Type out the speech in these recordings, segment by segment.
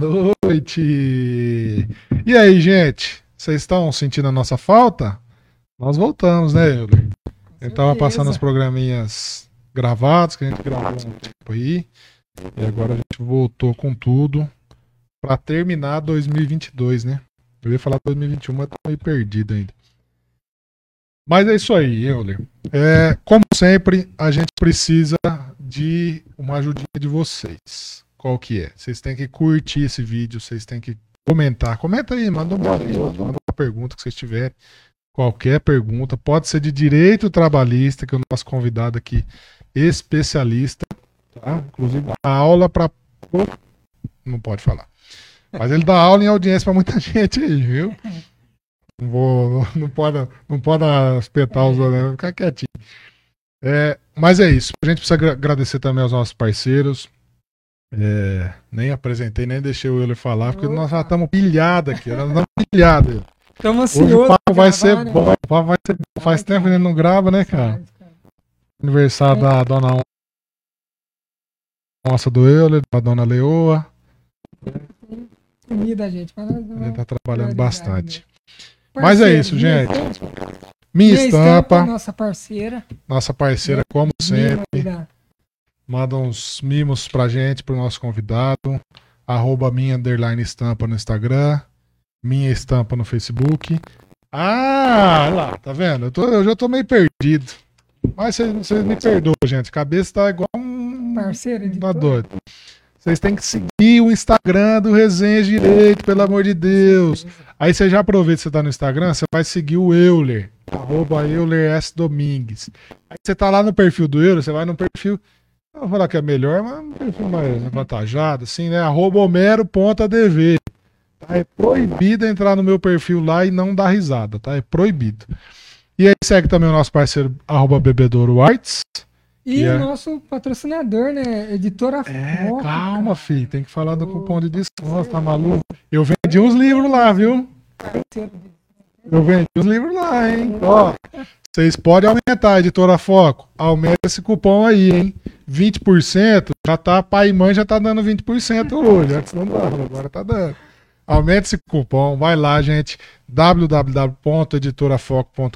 noite! E aí, gente? Vocês estão sentindo a nossa falta? Nós voltamos, né, Euler? A gente tava passando os programinhas gravados, que a gente gravou um tempo aí. E agora a gente voltou com tudo pra terminar 2022, né? Eu ia falar 2021, mas tô meio perdido ainda. Mas é isso aí, Euler. É, como sempre, a gente precisa de uma ajudinha de vocês. Qual que é? Vocês têm que curtir esse vídeo, vocês têm que comentar. Comenta aí, manda uma, manda uma pergunta que vocês tiverem. Qualquer pergunta, pode ser de direito trabalhista, que é o nosso convidado aqui, especialista, tá? Inclusive, dá aula para. Não pode falar. Mas ele dá aula em audiência para muita gente aí, viu? Não, vou, não, pode, não pode espetar os olhos, ficar quietinho. É, mas é isso. A gente precisa agradecer também aos nossos parceiros. É, nem apresentei, nem deixei o Euler falar, porque Opa. nós já estamos pilhados aqui. Nós estamos pilhados. Estamos Hoje o papo vai ser né? bom. O papo vai ser bom. Faz tempo que ele não grava, né, cara? Aniversário é. da dona Nossa do Euler, da dona Leoa. Comida, gente. A gente tá trabalhando bastante. Mas é isso, gente. Minha, Minha estampa, estampa, Nossa parceira. Nossa parceira, como sempre. Manda uns mimos pra gente, pro nosso convidado. Arroba minha underline estampa no Instagram. Minha estampa no Facebook. Ah, lá, tá vendo? Eu, tô, eu já tô meio perdido. Mas vocês me perdoam, gente. Cabeça tá igual um. Parceiro, Tá doido. Vocês têm que seguir o Instagram do Resenha Direito, pelo amor de Deus. Aí você já aproveita que você tá no Instagram, você vai seguir o Euler, arroba Euler S. Domingues. Aí você tá lá no perfil do Euler, você vai no perfil, vou falar que é melhor, mas um perfil mais avantajado, assim, né? Arroba Homero.dv. Tá? É proibido entrar no meu perfil lá e não dar risada, tá? É proibido. E aí segue também o nosso parceiro, arroba Bebedouro Whites. E o nosso patrocinador, né? Editora É, Foca, calma, cara. filho. Tem que falar do cupom de desconto, tá maluco? Eu vendi uns livros lá, viu? Eu vendi uns livros lá, hein? Ó, vocês podem aumentar, editora Foco. Aumenta esse cupom aí, hein? 20%, já tá, pai e mãe já tá dando 20% hoje. Antes não dava, agora tá dando. Aumenta esse cupom, vai lá, gente. www.editorafoco.com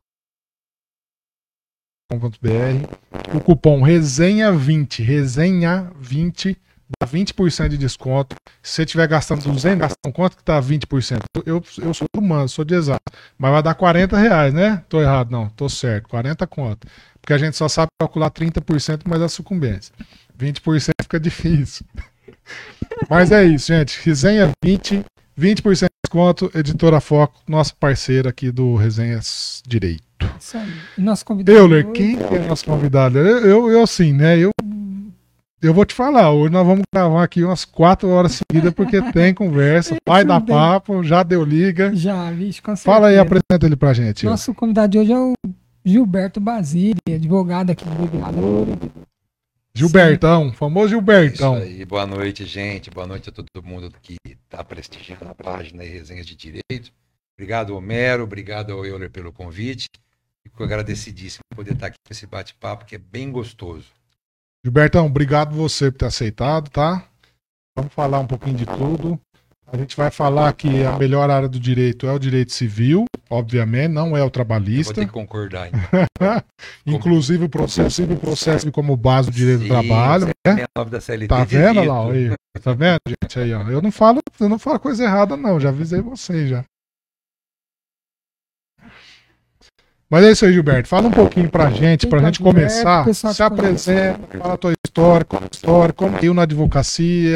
o cupom resenha20, resenha20 dá 20% de desconto. Se você estiver gastando 200, gastando quanto que tá 20%? Eu, eu sou humano, sou de exato. Mas vai dar 40 reais, né? Tô errado, não. Tô certo. 40 conto. Porque a gente só sabe calcular 30% mais a sucumbência. 20% fica difícil. Mas é isso, gente. Resenha 20, 20% de desconto. Editora Foco, nossa parceira aqui do Resenhas Direito. Isso aí. Nosso convidado. Euler, quem é nosso convidado? Eu, eu, eu assim, né? Eu, eu vou te falar, hoje nós vamos gravar aqui umas quatro horas seguidas, porque tem conversa, vai dar papo, já deu liga. Já, vixe, com certeza. Fala aí, apresenta ele pra gente. Nosso convidado de hoje é o Gilberto Basile, advogado aqui do Rio Gilbertão, Sim. famoso Gilbertão. Isso aí, boa noite, gente. Boa noite a todo mundo que está prestigiando a página e Resenhas de Direito. Obrigado, Homero. Obrigado ao Euler pelo convite. Fico agradecidíssimo por poder estar aqui com esse bate-papo, que é bem gostoso. Gilbertão, obrigado você por ter aceitado, tá? Vamos falar um pouquinho de tudo. A gente vai falar que a melhor área do direito é o direito civil, obviamente, não é o trabalhista. Eu vou ter que concordar. Então. Inclusive o processo, o processo como base do direito Sim, do trabalho. Né? Da CLT tá vendo lá? Aí, tá vendo, gente? Aí, ó. Eu não falo, eu não falo coisa errada, não. Já avisei vocês já. Mas é isso aí, Gilberto. Fala um pouquinho pra gente, pra gente começar. Se apresenta, fala a tua história, como história, como caiu na advocacia.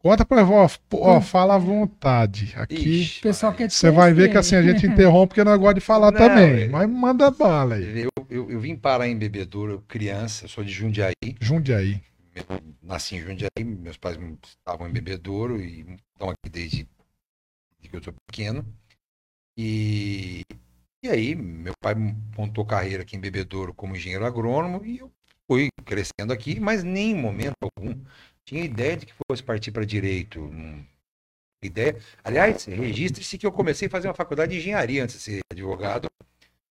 Conta pra ó, ó, fala à vontade. Aqui você vai ver que assim a gente interrompe porque nós gostamos de falar não, também. É... Mas manda bala aí. Eu, eu, eu, vim parar em Bebedouro criança, sou de Jundiaí. Jundiaí. nasci em Jundiaí, meus pais estavam em Bebedouro e estão aqui desde, desde que eu sou pequeno. E e aí, meu pai montou carreira aqui em Bebedouro como engenheiro agrônomo e eu fui crescendo aqui, mas nem em momento algum tinha ideia de que fosse partir para direito. Ideia. Aliás, registre-se que eu comecei a fazer uma faculdade de engenharia antes de ser advogado.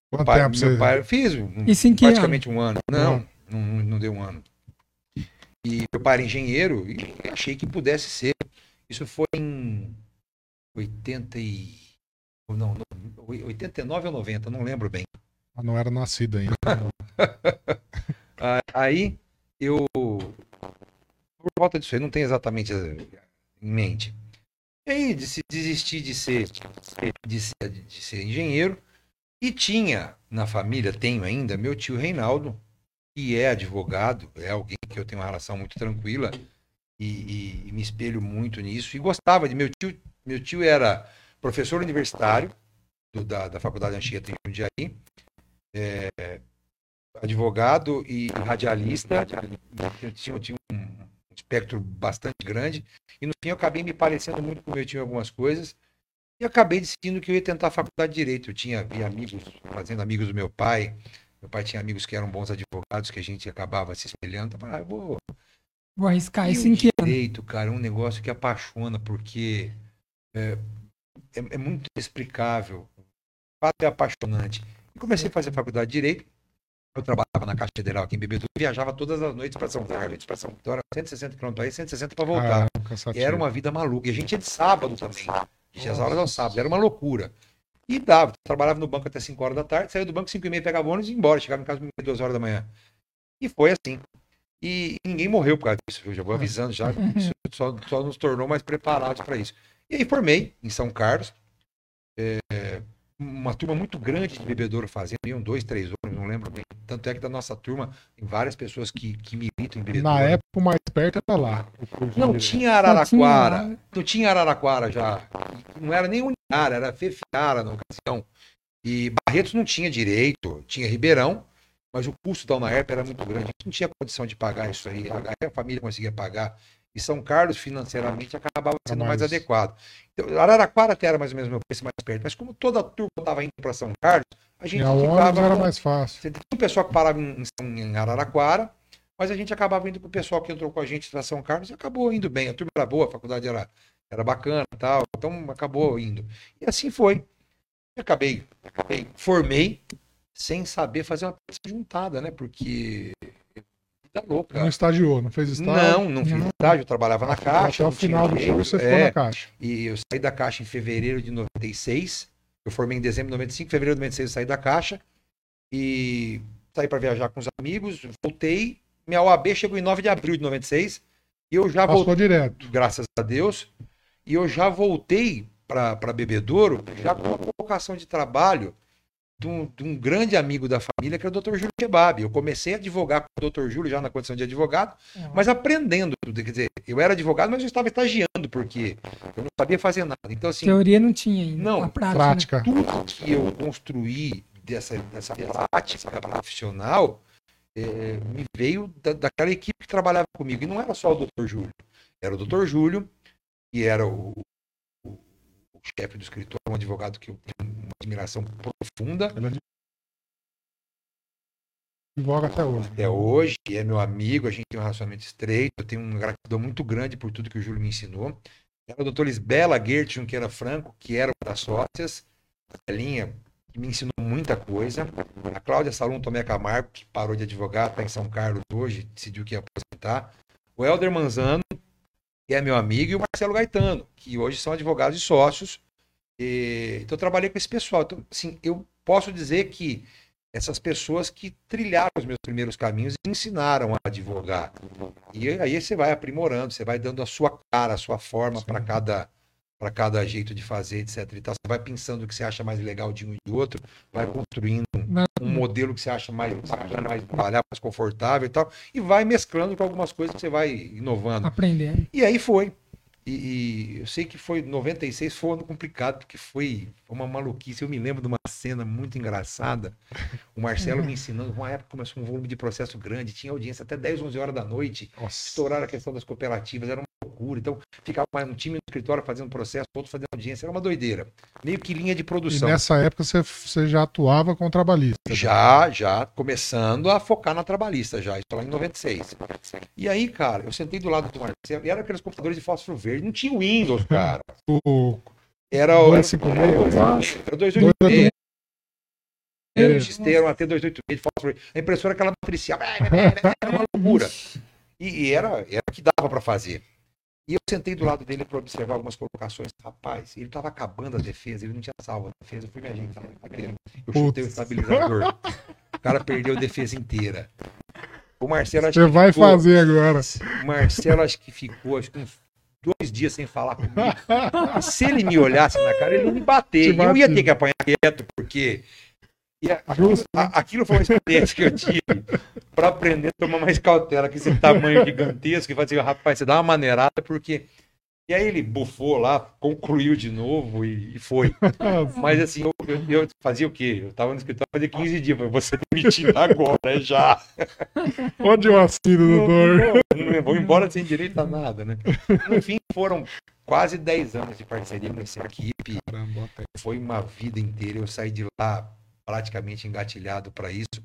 Quanto pai, tempo meu você... pai fiz um, praticamente ano? um ano. Não, não, não, não deu um ano. E meu pai era engenheiro e achei que pudesse ser. Isso foi em 80 e... Não, não, 89 ou 90, não lembro bem. Eu não era nascido ainda. Ah, Aí eu, por volta disso aí, não tenho exatamente eh, em mente. E aí desi- desisti de ser, de ser, de ser engenheiro e tinha na família, tenho ainda, meu tio Reinaldo, que é advogado, é alguém que eu tenho uma relação muito tranquila e, e- e me espelho muito nisso e gostava de meu tio. Meu tio era professor universitário do- da, da Faculdade Anchieta em Jundiaí, é, advogado e radialista, tinha, tinha um espectro bastante grande, e no fim eu acabei me parecendo muito com meu tio em algumas coisas, e acabei decidindo que eu ia tentar a faculdade de Direito. Eu tinha vi amigos, fazendo amigos do meu pai, meu pai tinha amigos que eram bons advogados, que a gente acabava se espelhando, eu falava, ah, eu vou, Vou arriscar isso o em que direito, cara, é um negócio que apaixona, porque é, é, é muito inexplicável. O fato é apaixonante. E comecei a fazer faculdade de Direito. Eu trabalhava na Caixa Federal aqui em Bebedouro, viajava todas as noites para São Carlos, para São Então era 160 km aí, 160 para voltar. Cansativo. era uma vida maluca. E a gente ia de sábado também. A gente tinha as aulas ao sábado, era uma loucura. E dava, trabalhava no banco até 5 horas da tarde, saía do banco 5 e meia, pegava ônibus e ia embora. Chegava em casa 2 horas da manhã. E foi assim. E ninguém morreu por causa disso, viu? Já vou avisando já. Isso só, só nos tornou mais preparados para isso. E aí formei em São Carlos. é, uma turma muito grande de bebedouro fazendo, iam dois, três ônibus, não lembro bem. Tanto é que da nossa turma tem várias pessoas que, que militam em bebedouro. Na época, o mais perto era lá. Não tinha Araraquara. tinha- Não tinha Araraquara já. Não era nem Uniara, era Fefiara na ocasião. E Barretos não tinha direito, tinha Ribeirão, mas o custo da UNAERP era muito grande. A gente não tinha condição de pagar isso aí. A família conseguia pagar. E São Carlos, financeiramente, acabava sendo mais, adequado. Então, Araraquara até era mais ou menos o meu preço mais perto. Mas como toda a turma estava indo para São Carlos, a gente Tinha ônibus, ficava era mais fácil. você tem um pessoal que parava em, em- Araraquara, mas a gente acabava indo pro pessoal que entrou com a gente da São Carlos e acabou indo bem. A turma era boa, a faculdade era, era bacana e tal, então acabou indo. E assim foi. E acabei, acabei, formei sem saber fazer uma peça juntada, né? Porque vida louca. Não estagiou, não fez estágio. Não, não fiz Não. estágio, eu trabalhava na caixa. Até o final do curso você ficou é, na caixa. e eu saí da Caixa em fevereiro de 96. Eu formei em dezembro de 95, fevereiro de 96 eu saí da Caixa. E saí para viajar com os amigos, voltei. Minha OAB chegou em 9 de abril de 96. E eu já voltei, Passou direto. graças a Deus. E eu já voltei para Bebedouro, já com uma convocação de trabalho de um, de um grande amigo da família, que era o Dr. Júlio Kebab. Eu comecei a advogar com o Dr. Júlio já na condição de advogado, mas aprendendo tudo. Quer dizer, eu era advogado, mas eu estava estagiando, porque eu não sabia fazer nada. Então, assim, Teoria não tinha ainda. Não, a prática. né? Prática. tudo que eu construí dessa, dessa prática profissional eh, me veio da, daquela equipe que trabalhava comigo. E não era só o Dr. Júlio. Era o Dr. Júlio, que era o chefe do escritório, um advogado que eu tenho uma admiração profunda Ele advoga até hoje. até hoje, é meu amigo, a gente tem um relacionamento estreito, eu tenho uma gratidão muito grande por tudo que o Júlio me ensinou. Era o doutor Lisbela Gert Junqueira Franco, que era uma das sócias, a linha que me ensinou muita coisa. A Cláudia Salum Tomé Camargo, que parou de advogar, está em São Carlos hoje, decidiu que ia aposentar. O Helder Manzano, que é meu amigo, e o Marcelo Gaetano, que hoje são advogados e sócios. E, então, eu trabalhei com esse pessoal. Então, assim, eu posso dizer que essas pessoas que trilharam os meus primeiros caminhos e ensinaram a advogar. E aí você vai aprimorando, você vai dando a sua cara, a sua forma para cada para cada jeito de fazer, etc. E tal. Você vai pensando o que você acha mais legal de um e do outro, vai construindo um modelo que você acha mais bacana, mais trabalhar, mais confortável e tal, e vai mesclando com algumas coisas que você vai inovando. Aprender. E aí foi. E, e eu sei que foi 96 foi um ano complicado, porque foi uma maluquice. Eu me lembro de uma cena muito engraçada. O Marcelo me ensinando, uma época começou um volume de processo grande, tinha audiência até 10, 11 horas da noite. Nossa. Estouraram a questão das cooperativas, era uma loucura. Então, ficava um time no escritório fazendo processo, outro fazendo audiência, era uma doideira. Meio que linha de E produção. nessa época você, você já atuava com trabalhista. Já, já começando a focar na trabalhista já, isso lá em 96. E aí, cara, eu sentei do lado do Marcelo, e era aqueles computadores de fósforo verde, não tinha Windows, cara. O Era o. 256. Era o 286. Era o XT, era um AT286 de fósforo. A impressora aquela matricial. Era uma loucura. E, e era, era o que dava para fazer. E eu sentei do lado dele para observar algumas colocações. Rapaz, ele estava acabando a defesa, ele não tinha salvo a defesa. Eu fui me ajeitar na cadeira. Eu chutei o estabilizador. o cara perdeu a defesa inteira. O Marcelo acho Você que vai ficou- fazer agora. O Marcelo acho que ficou acho que uns dois dias sem falar comigo. Se ele me olhasse na cara, ele ia me bater. Te eu ia ter que apanhar quieto, porque ia- Justo. a- aquilo foi uma experiência que eu tive para aprender a tomar mais cautela com esse tamanho gigantesco e fazer, rapaz, você dá uma maneirada, porque. E aí ele bufou lá, concluiu de novo e, e foi. Mas assim, eu, eu- eu fazia o quê? Eu tava no escritório fazia 15 dias, falei, você demitido agora, é já. Onde eu assino, doutor? Não, vou embora sem direito a nada, né? Enfim, foram quase 10 anos de parceria com essa equipe. Caramba. Foi uma vida inteira. Eu saí de lá praticamente engatilhado para isso.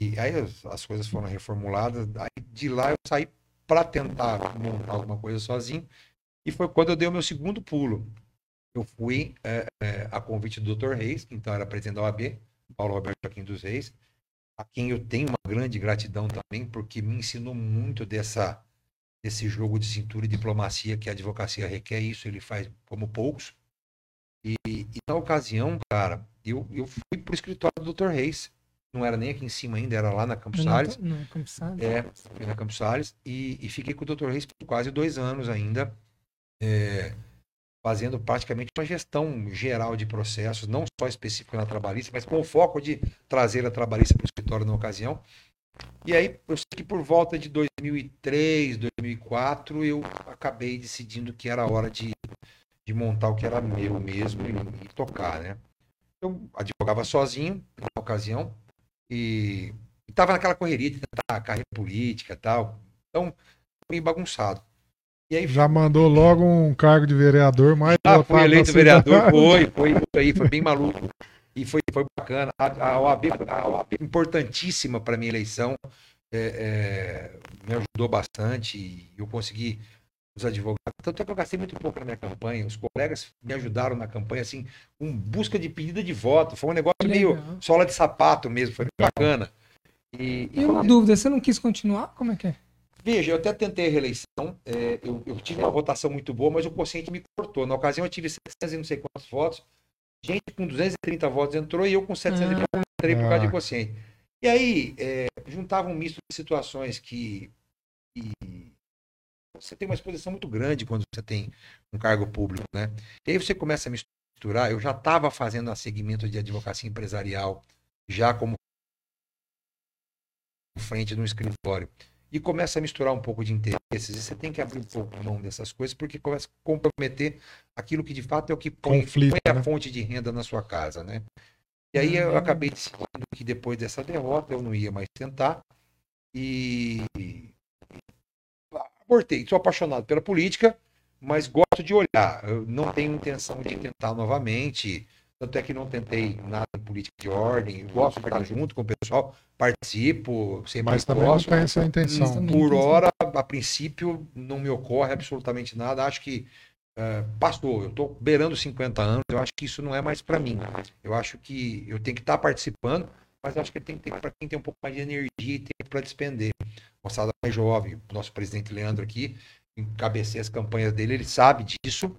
E aí as, as coisas foram reformuladas. Aí de lá eu saí para tentar montar alguma coisa sozinho. E foi quando eu dei o meu segundo pulo. Eu fui é, é, a convite do Dr. Reis, que então era presidente da OAB, Paulo Roberto Joaquim dos Reis, a quem eu tenho uma grande gratidão também, porque me ensinou muito dessa desse jogo de cintura e diplomacia que a advocacia requer. Isso ele faz como poucos. E, e na ocasião, cara, eu, eu fui pro escritório do Dr. Reis. Não era nem aqui em cima ainda, era lá na Campos Salles. Não, Campos Salles. É, fui na Campos Salles e, e fiquei com o Dr. Reis por quase dois anos ainda, é, fazendo praticamente uma gestão geral de processos, não só específica na trabalhista, mas com o foco de trazer a trabalhista para o escritório na ocasião. E aí, eu sei que por volta de 2003, 2004, eu acabei decidindo que era hora de, de montar o que era meu mesmo e, e tocar, né? Eu advogava sozinho na ocasião e estava naquela correria de tentar carreira política e tal. Então, meio bagunçado. E aí Já mandou logo um cargo de vereador mais ah, votado fui da eleito vereador, foi, foi aí, foi bem maluco. E foi, foi bacana. A, a, OAB, a OAB importantíssima para minha eleição, é, é, me ajudou bastante e eu consegui os advogados. Tanto é que eu gastei muito pouco na minha campanha. Os colegas me ajudaram na campanha, assim, com busca de pedida de voto. Foi um negócio meio Legal. sola de sapato mesmo, foi bacana. E, E uma dúvida, você não quis continuar? Como é que é? Veja, eu até tentei a reeleição, é, eu, eu tive uma votação muito boa, mas o quociente me cortou. Na ocasião eu tive 700 e não sei quantos votos, gente com 230 votos entrou e eu com 700 e pouco não entrei por causa de Ah. quociente. E aí, é, juntava um misto de situações que, que você tem uma exposição muito grande quando você tem um cargo público, né? E aí você começa a misturar, eu já estava fazendo a segmento de advocacia empresarial, já como frente no escritório e começa a misturar um pouco de interesses, e você tem que abrir um pouco a mão dessas coisas, porque começa a comprometer aquilo que de fato é o que põe, Conflito, põe a né? fonte de renda na sua casa, né? E aí eu acabei decidindo que depois dessa derrota eu não ia mais tentar e abortei. Sou apaixonado pela política, mas gosto de olhar. Eu não tenho intenção de tentar novamente. Tanto é que não tentei nada em política de ordem. Eu gosto de estar junto com o pessoal, participo, sempre Mas também não gosto. tem essa intenção. Por hora, a princípio, não me ocorre absolutamente nada. Acho que passou. Eu estou beirando 50 anos. Eu acho que isso não é mais para mim. Eu acho que eu tenho que estar participando, mas acho que tem que ter para quem tem um pouco mais de energia e tempo para despender. Moçada mais jovem, o nosso presidente Leandro aqui, encabecei as campanhas dele, ele sabe disso.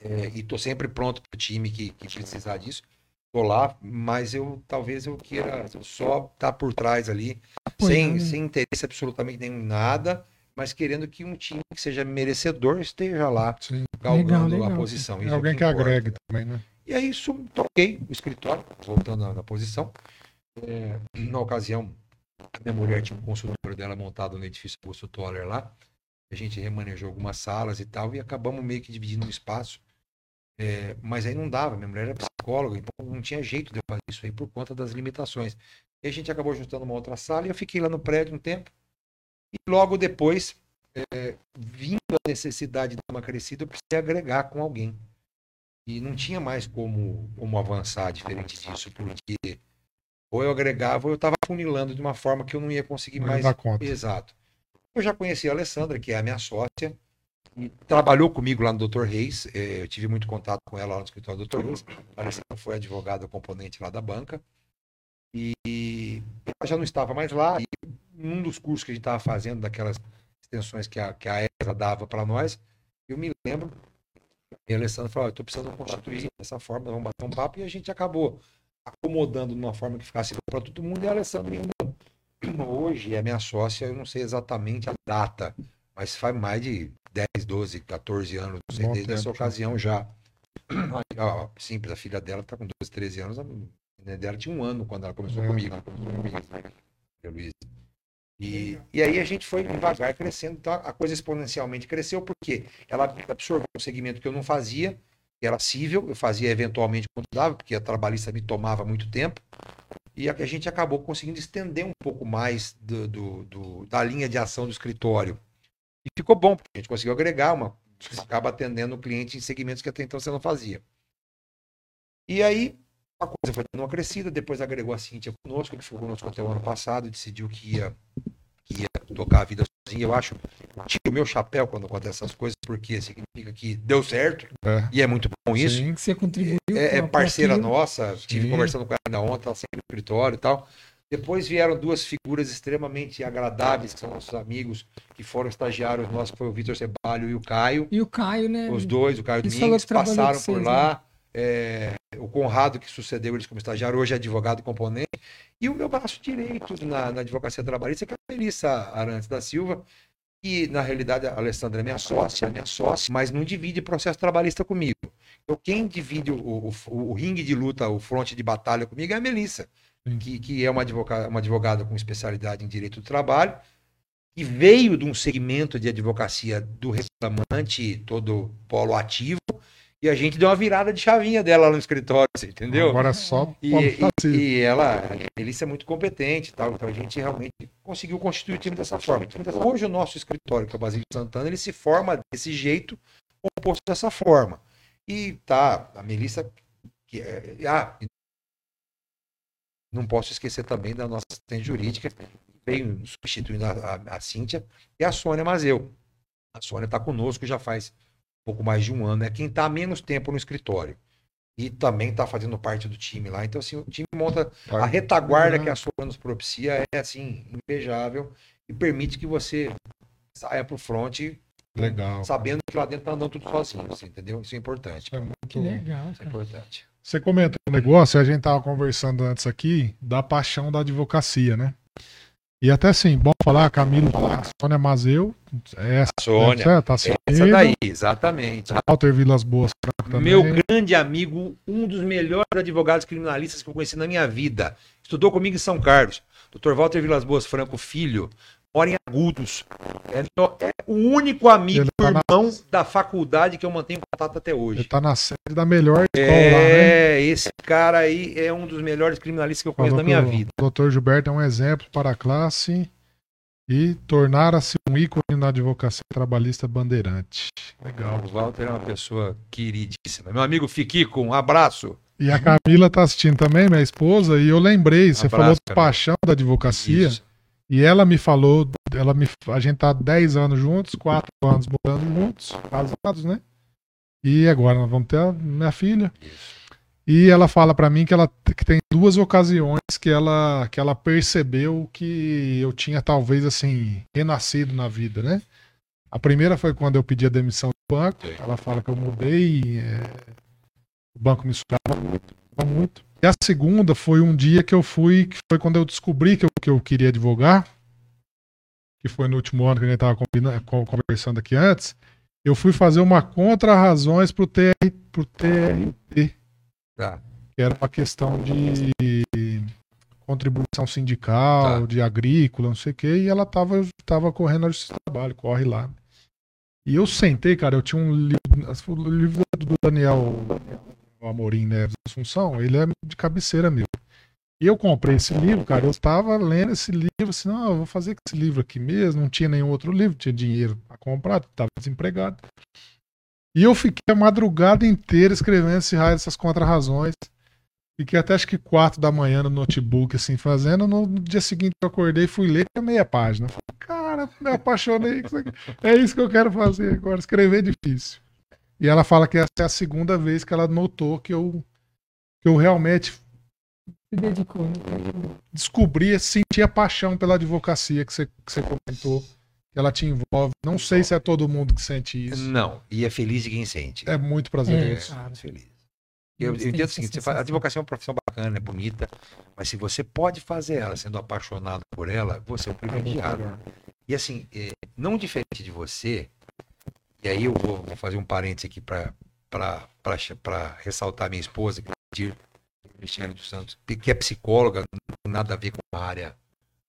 eh, e estou sempre pronto para o time que, que precisar disso. Estou lá, mas eu talvez eu queira só estar por trás ali, sem, sem interesse absolutamente nenhum nada, mas querendo que um time que seja merecedor esteja lá Sim. galgando legal. a posição. É Isso alguém o que importa. agregue também, né? E aí isso toquei o escritório, voltando na, na posição. É, na ocasião, a minha mulher tinha um consultório dela montado no edifício Toller lá. A gente remanejou algumas salas e tal, e acabamos meio que dividindo o espaço. É, mas aí não dava, minha mulher era psicóloga, então não tinha jeito de eu fazer isso aí por conta das limitações. E a gente acabou juntando uma outra sala e eu fiquei lá no prédio um tempo. E logo depois, é, vindo a necessidade de uma crescida, eu precisei agregar com alguém. E não tinha mais como, como avançar diferente disso, porque ou eu agregava ou eu estava funilando de uma forma que eu não ia conseguir Não mais. conta. Exato. Eu já conheci a Alessandra, que é a minha sócia, e trabalhou comigo lá no Dr. Reis. eh, Eu tive muito contato com ela lá no escritório do Dr. Reis. A Alessandra foi advogada componente lá da banca. E ela já não estava mais lá. E um dos cursos que a gente estava fazendo, daquelas extensões que a, que a empresa dava para nós. Eu me lembro, e a Alessandra falou: eu estou precisando constituir dessa forma, vamos bater um papo, e a gente acabou acomodando de uma forma que ficasse para todo mundo, e a Alessandra hoje é minha sócia, eu não sei exatamente a data, mas faz mais de 10, 12, 14 anos, não sei, Bom desde essa ocasião já. Simples, a filha dela está com 12, 13 anos, a menina dela tinha um ano quando ela começou É. comigo. Ela começou comigo, a Luísa. E, e aí a gente foi devagar crescendo, então a coisa exponencialmente cresceu, porque ela absorveu um segmento que eu não fazia, que era cível, eu fazia eventualmente quando dava, porque a trabalhista me tomava muito tempo, e a, gente acabou conseguindo estender um pouco mais do, do- do- da linha de ação do escritório. E ficou bom, porque a gente conseguiu agregar uma. Acaba atendendo o cliente em segmentos que até então você não fazia. E aí a coisa foi dando uma crescida, depois agregou a Cíntia conosco, que ficou conosco até o ano passado, decidiu que ia, que ia tocar a vida sozinha. Eu acho, tiro o meu chapéu quando acontece essas coisas, porque significa que deu certo, É. e é muito bom isso. Sim. Você contribuiu. É, é parceira aquilo. nossa, estive conversando com ela ontem, ela sempre no escritório e tal. Depois vieram duas figuras extremamente agradáveis, que são nossos amigos, que foram estagiários nossos, que foi o Vitor Cebalho e o Caio. E o Caio, né? Os dois, o Caio Ele falou Domingues, que trabalhou passaram com por vocês, lá. É, o Conrado, que sucedeu eles como estagiário, hoje é advogado componente. E o meu braço direito na, na advocacia trabalhista, que é a Melissa Arantes da Silva, que na realidade a Alessandra é minha sócia, minha sócia, mas não divide processo trabalhista comigo. Então quem divide o, o, o- ringue de luta, o fronte de batalha comigo é a Melissa, que, que é uma advogada, uma advogada com especialidade em direito do trabalho, que veio de um segmento de advocacia do reclamante, todo polo ativo, e a gente deu uma virada de chavinha dela lá no escritório, você entendeu? Agora é só E, e- fazer. e ela, a Melissa é muito competente tal, então a gente realmente conseguiu constituir o time dessa forma. Hoje o nosso escritório, que é o Basílio Santana, ele se forma desse jeito, composto dessa forma. E tá, a Melissa, que é, ah, não posso esquecer também da nossa assistente jurídica, que veio substituindo a, a, a Cíntia, e a Sônia Mazeu. A Sônia está conosco já faz pouco mais de um ano, é quem está há menos tempo no escritório. E também está fazendo parte do time lá. Então, assim, o time monta a retaguarda que a Sônia nos propicia é, assim, invejável e permite que você saia para o front Legal. sabendo que lá dentro tá andando tudo sozinho, você entendeu? Isso é importante. É muito Que legal, Isso é importante. Você comentou um negócio, a gente tava conversando antes aqui, da paixão da advocacia, né? E até assim, bom falar, Camilo, Sônia Mazeu, é essa, Sônia, é, tá essa seguida, daí, exatamente. Walter Vilas Boas Franco também. Meu grande amigo, um dos melhores advogados criminalistas que eu conheci na minha vida. Estudou comigo em São Carlos. Dr. Walter Vilas Boas Franco, filho, mora em Agudos. É, é o único amigo, tá na- irmão da faculdade que eu mantenho contato até hoje. Ele tá na sede da melhor escola lá, né? É, esse cara aí é um dos melhores criminalistas que eu conheço Falou na minha vida. O Dr. Gilberto é um exemplo para a classe e tornara-se um ícone na advocacia trabalhista bandeirante. Legal. O Walter é uma pessoa queridíssima. Meu amigo Fiquico, um abraço. E a Camila tá assistindo também, minha esposa, e eu lembrei, você Abraço, falou da Camila. paixão da advocacia, Isso. E ela me falou, ela me, a gente tá 10 anos juntos, 4 anos morando juntos, casados, né? E agora nós vamos ter a minha filha. E ela fala pra mim que ela que tem duas ocasiões que ela que ela percebeu que eu tinha talvez assim renascido na vida, né? A primeira foi quando eu pedi a demissão do banco. Ela fala que eu mudei, é, o banco me sugava muito, muito. E a segunda foi um dia que eu fui, que foi quando eu descobri que eu, que eu queria advogar, que foi no último ano que a gente estava conversando aqui antes. Eu fui fazer uma contra-razões pro, TR, pro TRT Tá. que era uma questão de contribuição sindical, Tá. de agrícola, não sei o quê, e ela tava, tava correndo a justiça do trabalho, corre lá. E eu sentei, cara, eu tinha um livro, o livro do Daniel Amorim Neves Assunção, ele é de cabeceira meu. E eu comprei esse livro, cara, eu tava lendo esse livro, assim, não, eu vou fazer esse livro aqui mesmo, não tinha nenhum outro livro, tinha dinheiro pra comprar, tava desempregado. E eu fiquei a madrugada inteira escrevendo esse raio dessas contra-razões. Fiquei até acho que quatro da manhã no notebook, assim, fazendo. No, dia seguinte eu acordei e fui ler tinha meia página. Falei, Cara, me apaixonei. É isso que eu quero fazer agora. Escrever é difícil. E ela fala que essa é a segunda vez que ela notou que eu, que eu realmente Se dedicou. né? descobri, sentia paixão pela advocacia que você, que você comentou. que ela te envolve. Não sei se é todo mundo que sente isso. Não, e é feliz de quem sente. É muito É, prazeroso. muito feliz. Eu, eu entendo o seguinte, a advocacia é uma profissão bacana, é bonita, mas se você pode fazer ela sendo apaixonado por ela, você é um privilegiado. E assim, é, não diferente de você, e aí eu vou, vou fazer um parênteses aqui para ressaltar minha esposa, que é Dir- Cristiane dos Santos, que é psicóloga, não tem nada a ver com a área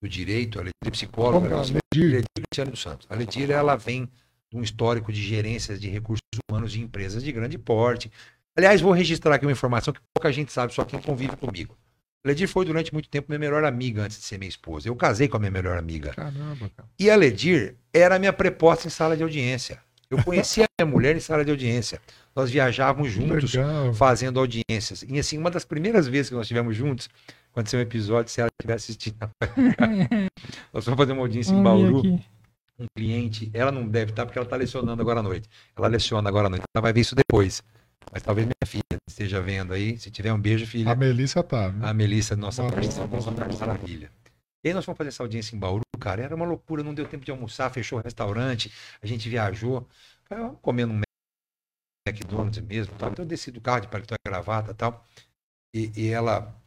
do direito, ela é psicóloga. Como ela medir? Ledir Cristiane dos Santos. A Ledir, ela vem de um histórico de gerências de recursos humanos de empresas de grande porte. Aliás, vou registrar aqui uma informação que pouca gente sabe, só quem convive comigo. A Ledir foi durante muito tempo minha melhor amiga antes de ser minha esposa. Eu casei com a minha melhor amiga. Caramba, cara. E a Ledir era a minha preposta em sala de audiência. Eu conhecia a minha mulher em sala de audiência. Nós viajávamos juntos Legal. fazendo audiências. E assim, uma das primeiras vezes que nós estivemos juntos, aconteceu um episódio, se ela estiver assistindo, nós fomos fazer uma audiência em Vamos ver Bauru aqui. um cliente, ela não deve estar porque ela está lecionando agora à noite. Ela leciona agora à noite, ela vai ver isso depois. Mas talvez minha filha esteja vendo aí. Se tiver um beijo, filha. A Melissa tá. né? A Melissa, nossa Nossa. parceira, nossa maravilha. E aí nós fomos fazer essa audiência em Bauru, cara, era uma loucura, não deu tempo de almoçar, fechou o restaurante, a gente viajou, comer num McDonald's mesmo, tal. então eu desci do carro de paletó e gravata e tal, e, e ela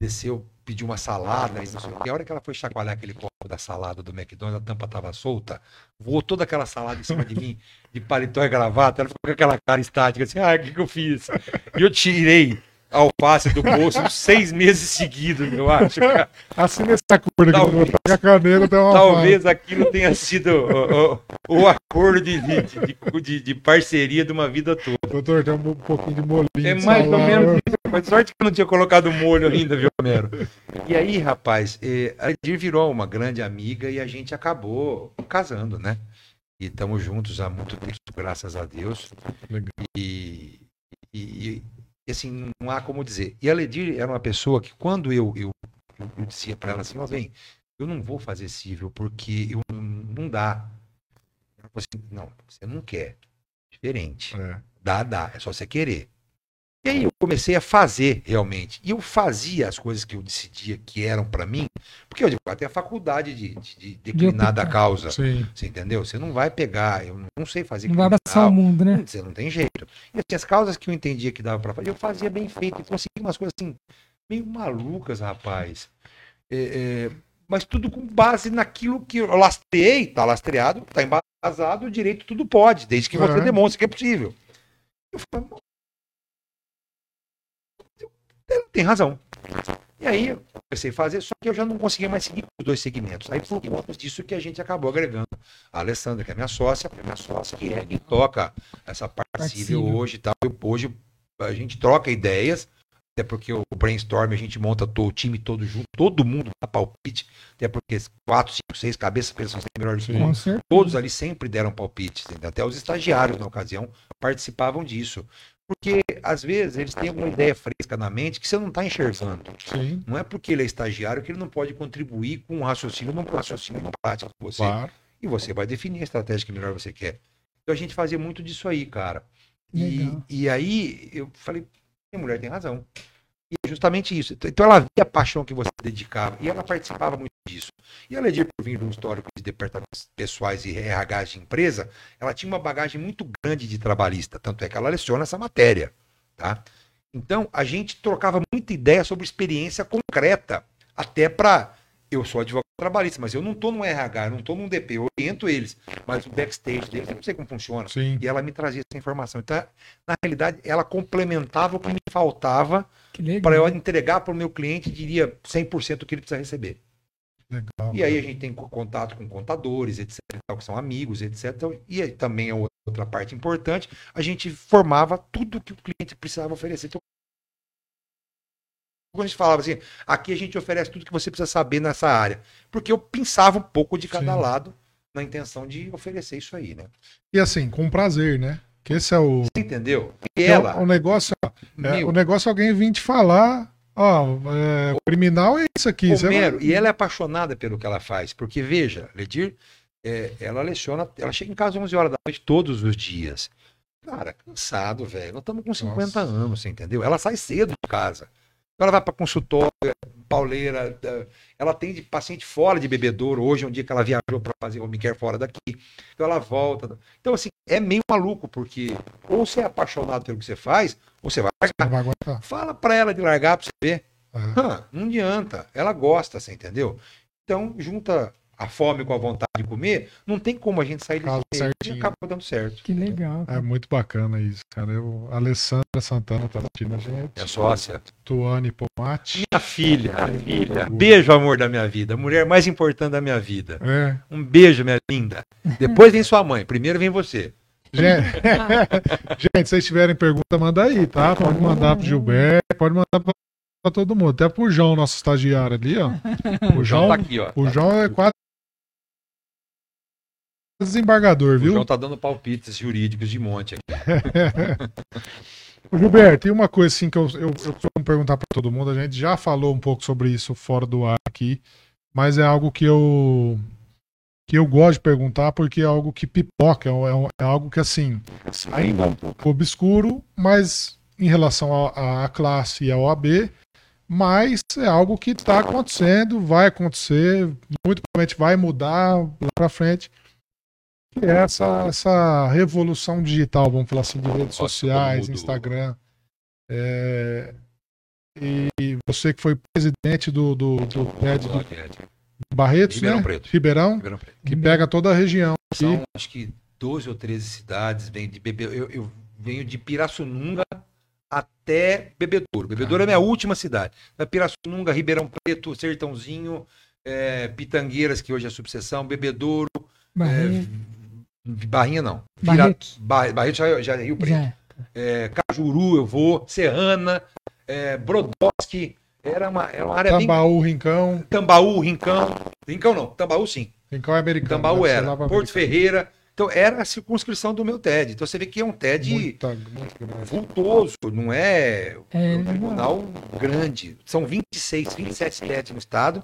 desceu, pediu uma salada, e a hora que ela foi chacoalhar aquele copo da salada do McDonald's, a tampa estava solta, voou toda aquela salada em cima de mim, de paletó e gravata, ela ficou com aquela cara estática, assim, ah, o que, que eu fiz? E eu tirei alface do bolso seis meses seguidos, eu acho, cara. Assina esse acordo aqui. Talvez. A caneta até uma Talvez aquilo tenha sido o, o- o acordo de, de, de- de- parceria de uma vida toda. Doutor, tem um pouquinho de molinho. É mais ou menos isso. Mas sorte que eu não tinha colocado molho ainda, viu, Romero? E aí, rapaz, eh, a Edir virou uma grande amiga e a gente acabou casando, né? E estamos juntos há muito tempo, graças a Deus. Legal. E, e- e, assim, não há como dizer. E a Ledir era uma pessoa que, quando eu, eu, eu- eu dizia para ela assim: Ó, bem, eu não vou fazer cível porque eu, não dá. Ela falou assim: não, você não quer. Diferente. É. Dá, dá. É só você querer. E aí eu comecei a fazer realmente. E eu fazia as coisas que eu decidia que eram para mim, porque eu advogado tem a faculdade de, de, de declinar da causa. Sim. Você entendeu? Você não vai pegar, eu não sei fazer Não vai abraçar o mundo, né? Você não tem jeito. E assim, as causas que eu entendia que dava pra fazer, eu fazia bem feito. E conseguia umas coisas assim, meio malucas, rapaz. É, é, mas tudo com base naquilo que eu lastreei, tá lastreado, tá embasado, o direito tudo pode, desde que você É. demonstre que é possível. Eu falei, "Bom, ele tem razão. E aí eu comecei a fazer, só que eu já não conseguia mais seguir os dois segmentos. Aí por conta disso que a gente acabou agregando a Alessandra, que é minha sócia, que é minha sócia, que é que toca essa parte civil hoje e tal. Eu- hoje a gente troca ideias, até porque o brainstorm a gente monta to- o time todo junto, todo mundo dá palpite, até porque quatro, cinco, seis cabeças pensam sempre melhor do que um. Todos ali sempre deram entendeu? até os estagiários na ocasião participavam disso. Porque às vezes eles têm uma ideia fresca na mente que você não está enxergando. Sim. Não é porque ele é estagiário que ele não pode contribuir com um raciocínio, num raciocínio numa prática com você. Claro. E você vai definir a estratégia que melhor você quer. Então a gente fazia muito disso aí, cara. E, e aí eu falei, minha mulher tem razão. E é justamente isso. Então ela via a paixão que você dedicava e ela participava muito disso. E a Ledir, por vir de um histórico de departamentos pessoais e RH de empresa, ela tinha uma bagagem muito grande de trabalhista. Tanto é que ela leciona essa matéria. Tá? Então a gente trocava muita ideia sobre experiência concreta. Até para. Eu sou advogado trabalhista, mas eu não estou no RH, eu não estou num DP, eu oriento eles. Mas o backstage deles, eu não sei como funciona. Sim. E ela me trazia essa informação. Então, na realidade, ela complementava o que me faltava para eu entregar para o meu cliente, diria 100% do que ele precisa receber. Legal. E aí a gente tem co- contato com contadores, etc, que são amigos, etc. E aí também é outra parte importante, a gente formava tudo que o cliente precisava oferecer. Então, quando a gente falava assim, aqui a gente oferece tudo que você precisa saber nessa área. Porque eu pensava um pouco de cada Sim. lado na intenção de oferecer isso aí, né? E assim, com prazer, né? Que esse é o. Você entendeu? E é o- ela, o negócio, é, o negócio é alguém vir te falar, ó, é, o criminal é isso aqui. você Homero, vai- e ela é apaixonada pelo que ela faz, porque veja, Ledir, é, ela leciona, ela chega em casa às 11 horas da noite todos os dias. Cara, cansado, velho. Nós estamos com 50 anos, você entendeu? Ela sai cedo de casa. Então ela vai para consultório, pauleira, ela atende paciente fora de bebedouro. Hoje é um dia que ela viajou para fazer home care fora daqui. Então ela volta. Então, assim, é meio maluco, porque ou você é apaixonado pelo que você faz, ou você vai largar. vai. Fala para ela de largar para você ver. É. Hã, não adianta. Ela gosta, você entendeu? Então, junta a fome com a vontade de comer, não tem como a gente sair Casa desse. E acaba dando certo. Que legal. É muito bacana isso, cara. Eu, a Alessandra Santana tá assistindo a gente. É sócia. Tuane Pomate. Minha filha, filha. Beijo, amor da minha vida. A mulher mais importante da minha vida. É. Um beijo, minha linda. Depois vem sua mãe. Primeiro vem você. Gente, gente, se vocês tiverem pergunta, manda aí, tá? Pode mandar pro Gilberto, pode mandar pra, pra todo mundo. Até pro João, nosso estagiário ali, ó. O João, tá aqui, ó. o João é quase desembargador, O viu? João tá dando palpites jurídicos de monte aqui. Gilberto, tem uma coisa assim que eu, eu, eu costumo perguntar para todo mundo. A gente já falou um pouco sobre isso fora do ar aqui, mas é algo que eu que eu gosto de perguntar porque é algo que pipoca, é, um- é algo que assim ainda é um pouco obscuro, mas em relação à à classe e ao OAB, mas é algo que está acontecendo, vai acontecer, muito provavelmente vai mudar lá para frente. É essa, essa revolução digital, vamos falar assim, de redes sociais. Instagram. É, e você que foi presidente do, do, do TED do Barretos, Ribeirão né? Preto. Ribeirão, Ribeirão Preto. que pega toda a região aqui. São acho que 12 ou 13 cidades, vem de bebê. Eu, eu venho de Pirassununga até Bebedouro. Bebedouro é a minha última cidade. Da Pirassununga, Ribeirão Preto, Sertãozinho, é, Pitangueiras, que hoje é subseção, Bebedouro, é, Barrinha não. Barretos. Bar- Barreto já, já é Rio Preto. Já. É, Cajuru eu vou, Serrana, é, Brodowski, era uma, era uma área bem... Tambaú, Rincão. Tambaú, Rincão. Rincão não, Tambaú sim. Rincão é americano. Tambaú era. Porto americano. Ferreira. Então era a circunscrição do meu TED. Então você vê que é um TED Muita, vultoso, não é É, um tribunal grande. São 26, 27 TEDs no estado.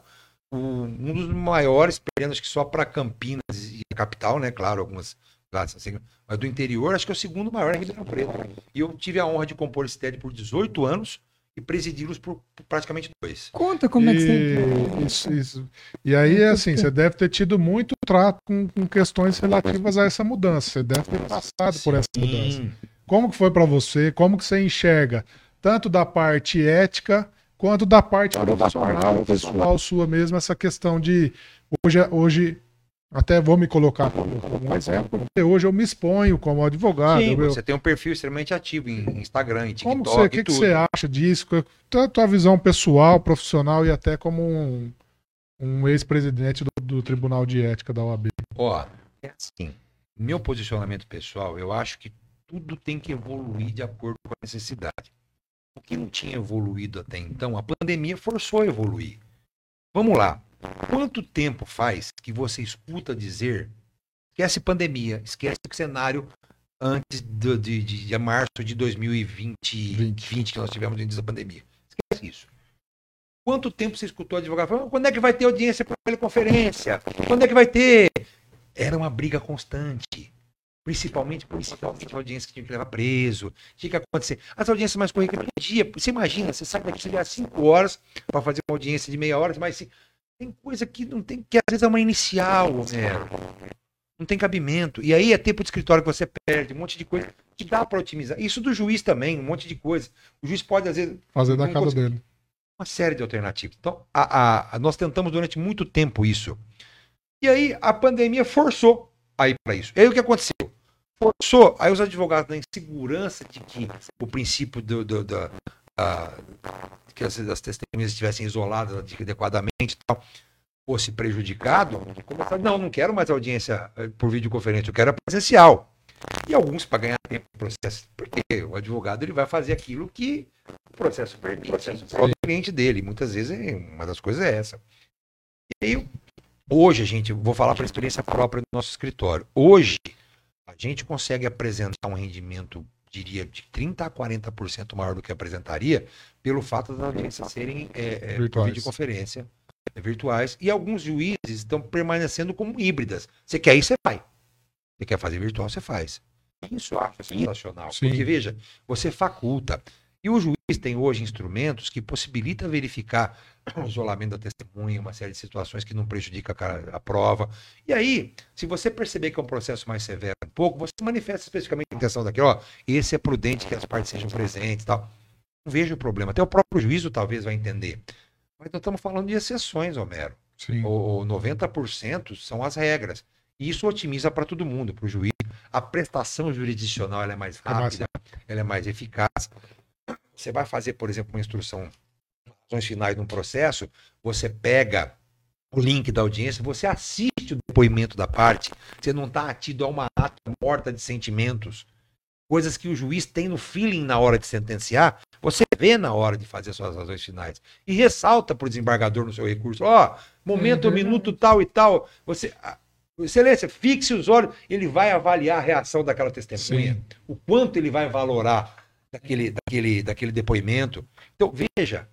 Um dos maiores, perdendo acho que só para Campinas a capital, né? Claro, algumas classes assim. Mas do interior, acho que é o segundo maior em Ribeirão Preto. E eu tive a honra de compor esse TED por 18 anos e presidi-los por, por praticamente dois. Conta como é que você. E, isso, isso. e aí, assim, você deve ter tido muito trato com, com questões relativas a essa mudança. Você deve ter passado por essa mudança. Sim. Como que foi para você? Como que você enxerga tanto da parte ética quanto da parte profissional, pessoal sua mesmo, essa questão de hoje, hoje até vou me colocar como, como um exemplo, porque hoje eu me exponho como advogado. Sim, eu- você tem um perfil extremamente ativo em Instagram, em como TikTok que você, e que, que você acha disso? Tanto a tua visão pessoal, profissional e até como um, um ex-presidente do, do Tribunal de Ética da OAB. Ó, é assim. Meu posicionamento pessoal, eu acho que tudo tem que evoluir de acordo com a necessidade. O que não tinha evoluído até então, a pandemia forçou a evoluir. Vamos lá. Quanto tempo faz que você escuta dizer esquece pandemia, esquece o cenário antes do- de, de, de março de 2020, 20, que nós tivemos antes da pandemia? Esquece isso. Quanto tempo você escutou advogado falando, quando é que vai ter audiência por teleconferência? Quando é que vai ter? Era uma briga constante. Principalmente, principalmente a audiência que tinha que levar preso, tinha que acontecer. As audiências mais no dia, você imagina, você sai daqui, você leva cinco horas para fazer uma audiência de meia hora, mas assim, tem coisa que não tem, que às vezes é uma inicial, né? Não tem cabimento. E aí é tempo de escritório que você perde, um monte de coisa que dá para otimizar. Isso do juiz também, um monte de coisa. O juiz pode, às vezes, Fazer da casa dele. uma série de alternativas. Então, a- a- a- nós tentamos durante muito tempo isso. E aí a pandemia forçou a ir para isso. E aí o que aconteceu? Forçou, aí os advogados na insegurança de que o princípio do, do- da- que as, as testemunhas estivessem isoladas adequadamente tal, fosse prejudicado, começaram, não, não quero mais audiência eh, por videoconferência, eu quero a presencial. E alguns para ganhar tempo no processo, porque o advogado ele vai fazer aquilo que o processo permite, o cliente dele. Muitas vezes é, uma das coisas é essa. E aí, hoje a gente, vou falar para experiência própria do nosso escritório. Hoje a gente consegue apresentar um rendimento, diria, de 30 a 40% maior do que apresentaria, pelo fato das audiências serem é, é, por Virtuais. videoconferência, é, virtuais, e alguns juízes estão permanecendo como híbridas. Você quer ir, você vai. Você quer fazer virtual, você faz. Isso eu acho sensacional. Sim. Porque, veja, você faculta. E o juiz tem hoje instrumentos que possibilita verificar o isolamento da testemunha, uma série de situações que não prejudica a, prova. E aí, se você perceber que é um processo mais severo um pouco, você manifesta especificamente a intenção daquilo, ó, esse é prudente que as partes sejam presentes e tal. Não vejo problema. Até o próprio juízo talvez vai entender. Mas nós estamos falando de exceções, Homero. Sim. O, o 90% são as regras. E isso otimiza para todo mundo, para o juiz. A prestação jurisdicional é mais rápida, ela é mais eficaz. Você vai fazer, por exemplo, uma instrução, ações finais num processo, você pega o link da audiência, você assiste o depoimento da parte, você não está atido a uma ata morta de sentimentos. Coisas que o juiz tem no feeling na hora de sentenciar, você vê na hora de fazer suas razões finais. E ressalta para o desembargador no seu recurso: ó, oh, momento, uhum. minuto tal e tal. Você, Excelência, fixe os olhos, ele vai avaliar a reação daquela testemunha, Sim. o quanto ele vai valorar daquele, daquele, daquele depoimento. Então, veja,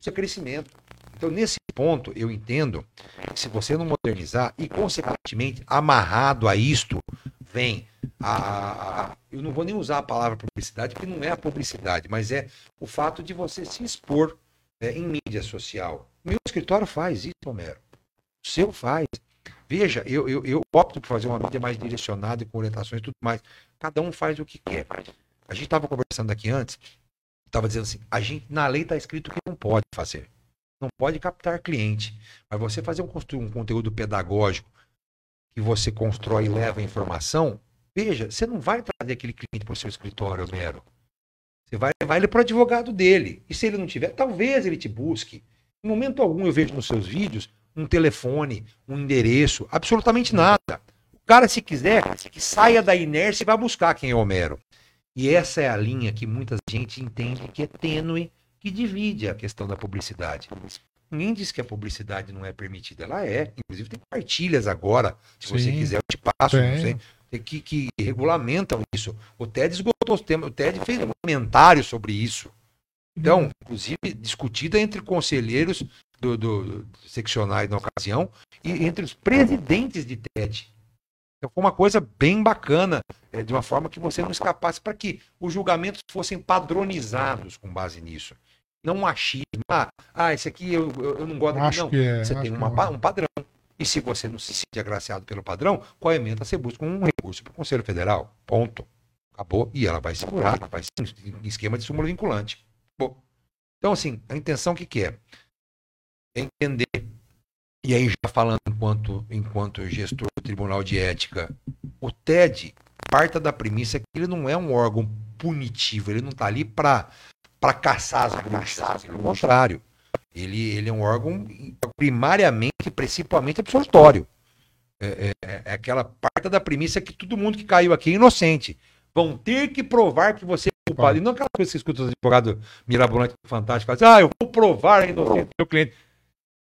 isso é crescimento. Então, nesse ponto, eu entendo que se você não modernizar e, consequentemente, amarrado a isto, vem a, Eu não vou nem usar a palavra publicidade, porque não é a publicidade, mas é o fato de você se expor né, em mídia social. Meu escritório faz isso, Homero. O seu faz. Veja, eu, eu, eu opto por fazer uma mídia mais direcionada e com orientações e tudo mais. Cada um faz o que quer. A gente estava conversando aqui antes, estava dizendo assim, a gente, na lei está escrito que não pode fazer. Não pode captar cliente. Mas você fazer um, um conteúdo pedagógico que você constrói e leva informação, veja, você não vai trazer aquele cliente para o seu escritório mero. Você vai levar ele para o advogado dele. E se ele não tiver, talvez ele te busque. Em momento algum eu vejo nos seus vídeos um telefone, um endereço, absolutamente nada. O cara, se quiser, que saia da inércia e vá buscar quem é Homero. E essa é a linha que muita gente entende que é tênue, que divide a questão da publicidade. Ninguém diz que a publicidade não é permitida. Ela é. Inclusive tem partilhas agora. Se Sim. você quiser, eu te passo. Não sei, que, que regulamentam isso. O TED esgotou os temas. O TED fez um comentário sobre isso. Então, inclusive, discutida entre conselheiros do, do, seccionais na ocasião e entre os presidentes de TED. Então foi uma coisa bem bacana, é, de uma forma que você não escapasse para que os julgamentos fossem padronizados com base nisso. Não um achismo. Ah, ah esse aqui eu, eu, eu não gosto daqui, não. É, você tem uma, é. um padrão. E se você não se sente agraciado pelo padrão, qual emenda você busca um recurso para o Conselho Federal. Ponto. Acabou. E ela vai segurar, ela vai em esquema de súmula vinculante. Então, assim, a intenção que, que é? É entender e aí, já falando enquanto, enquanto gestor do Tribunal de Ética, o TED parta da premissa que ele não é um órgão punitivo, ele não está ali para caçar as bruxas. Pelo contrário, ele, ele é um órgão primariamente, principalmente absolutório. É, é, é, aquela parte da premissa que todo mundo que caiu aqui é inocente. Vão ter que provar que você é culpado. E não aquela coisa que você escuta os advogados mirabolantes fantásticos, ah, eu vou provar a inocência do meu cliente.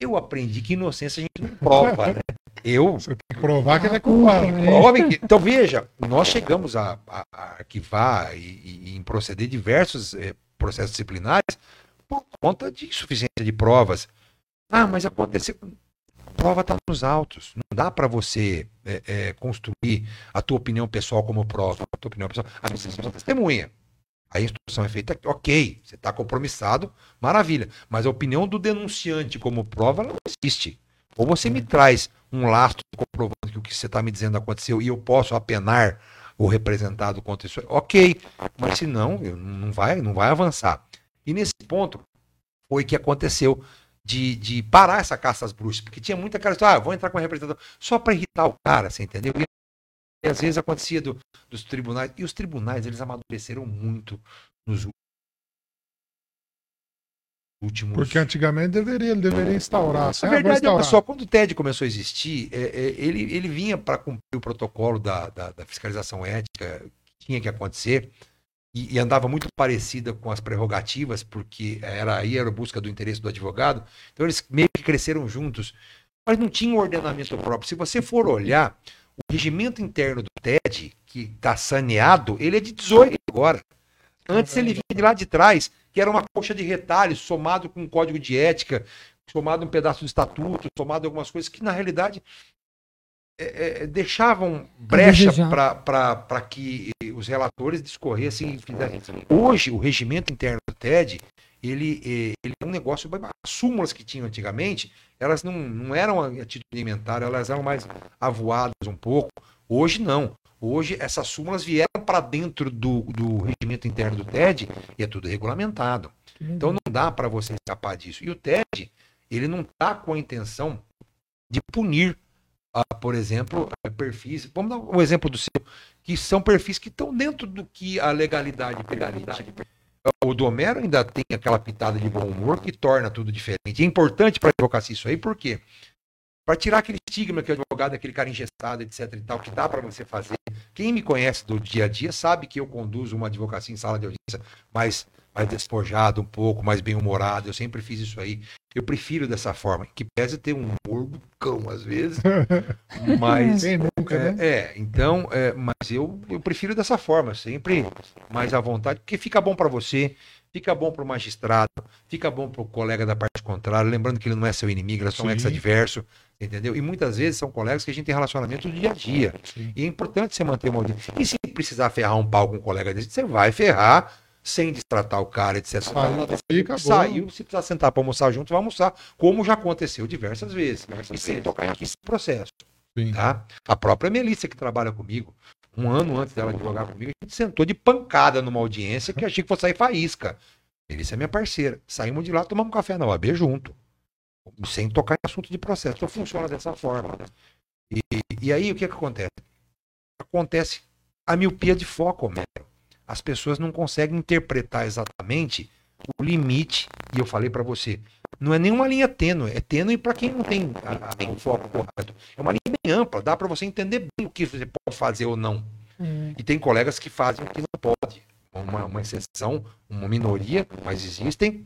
Eu aprendi que inocência a gente não prova, né? Eu. Você tem que provar que ele é culpado. Né? Então, veja, nós chegamos a, a, a arquivar e, e, em proceder diversos eh, processos disciplinares por conta de insuficiência de provas. Ah, mas aconteceu. A prova está nos autos. Não dá para você é, é, construir a tua opinião pessoal como prova. A tua opinião pessoal. A minha testemunha. A instrução é feita, ok, você está compromissado, maravilha. Mas a opinião do denunciante como prova não existe. Ou você me traz um lastro comprovando que o que você está me dizendo aconteceu e eu posso apenar o representado contra isso, ok. Mas se não, não vai, não vai avançar. E nesse ponto foi que aconteceu de, de parar essa caça às bruxas, porque tinha muita cara, ah, vou entrar com a representação só para irritar o cara, você entendeu? E às vezes acontecia do, dos tribunais. E os tribunais, eles amadureceram muito nos últimos. Porque antigamente deveria, ele deveria instaurar. Assim, a verdade é só, quando o TED começou a existir, é, é, ele, ele vinha para cumprir o protocolo da, da, da, fiscalização ética que tinha que acontecer. E, e, andava muito parecida com as prerrogativas, porque era aí era a busca do interesse do advogado. Então eles meio que cresceram juntos, mas não tinha um ordenamento próprio. Se você for olhar, o regimento interno do TED, que está saneado, ele é de 18 agora. Antes ele vinha de lá de trás, que era uma coxa de retalhos, somado com um código de ética, somado um pedaço do estatuto, somado algumas coisas que, na realidade, é, é, deixavam brecha para que os relatores discorrer assim. Hoje, o regimento interno do TED, ele, eh, ele é um negócio. As súmulas que tinham antigamente, elas não, não eram a título alimentar, elas eram mais avoadas um pouco. Hoje não. Hoje essas súmulas vieram para dentro do, do regimento interno do TED e é tudo regulamentado. Então não dá para você escapar disso. E o TED, ele não está com a intenção de punir, uh, por exemplo, perfis. Vamos dar um exemplo do seu, que são perfis que estão dentro do que a legalidade permite. O Domero ainda tem aquela pitada de bom humor que torna tudo diferente. É importante para a advocacia isso aí, por quê? Para tirar aquele estigma que o advogado é aquele cara engessado, etc e tal, que dá para você fazer. Quem me conhece do dia a dia sabe que eu conduzo uma advocacia em sala de audiência mais, mais despojado um pouco, mais bem-humorado. Eu sempre fiz isso aí. Eu prefiro dessa forma, que pese ter um humor do cão às vezes, mas nunca, é, né? é, então, é, mas eu, eu prefiro dessa forma, sempre mais à vontade, porque fica bom para você, fica bom para o magistrado, fica bom para o colega da parte contrária, lembrando que ele não é seu inimigo, ele é só um ex-adverso, entendeu? E muitas vezes são colegas que a gente tem relacionamento do dia a dia. Sim. E é importante você manter uma audiência. E se precisar ferrar um pau com um colega desse, você vai ferrar sem destratar o cara, etc. Saiu, Saiu, se precisar sentar para almoçar junto, vai almoçar, como já aconteceu diversas vezes. Diversas e sem tocar aqui esse processo. Tá? A própria Melissa, que trabalha comigo, um ano antes dela jogar comigo, a gente sentou de pancada numa audiência que achei que fosse sair faísca. Melissa é minha parceira. Saímos de lá, tomamos um café na OAB junto. Sem tocar em assunto de processo. Então funciona dessa forma. E, e aí o que, que acontece? Acontece a miopia de foco, Homero as pessoas não conseguem interpretar exatamente o limite. E eu falei para você, não é nenhuma linha tênue, é tênue para quem não tem o foco correto. É uma linha bem ampla, dá para você entender bem o que você pode fazer ou não. Hum. E tem colegas que fazem o que não pode. Uma, uma exceção, uma minoria, mas existem.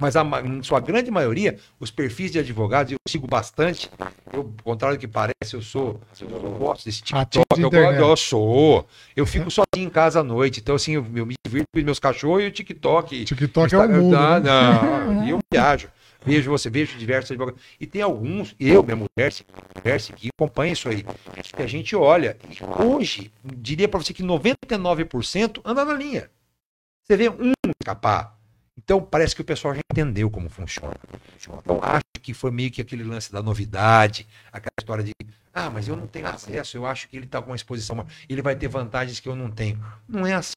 Mas a, em sua grande maioria, os perfis de advogados, eu sigo bastante. Eu, ao contrário do que parece, eu sou. Eu gosto desse TikTok. Eu, eu, sou. Eu fico sozinho em casa à noite. Então, assim, eu, eu me divirto com meus cachorros e o TikTok. TikTok é o mundo. Né? Não, e eu viajo. Vejo você, vejo diversos advogados. E tem alguns, eu, minha mulher, mulher que acompanha isso aí. Que a gente olha. E hoje, diria para você que 99% anda na linha. Você vê um escapar então parece que o pessoal já entendeu como funciona. Então acho que foi meio que aquele lance da novidade, aquela história de ah, mas eu não tenho acesso, eu acho que ele está com uma exposição, ele vai ter vantagens que eu não tenho. Não é assim.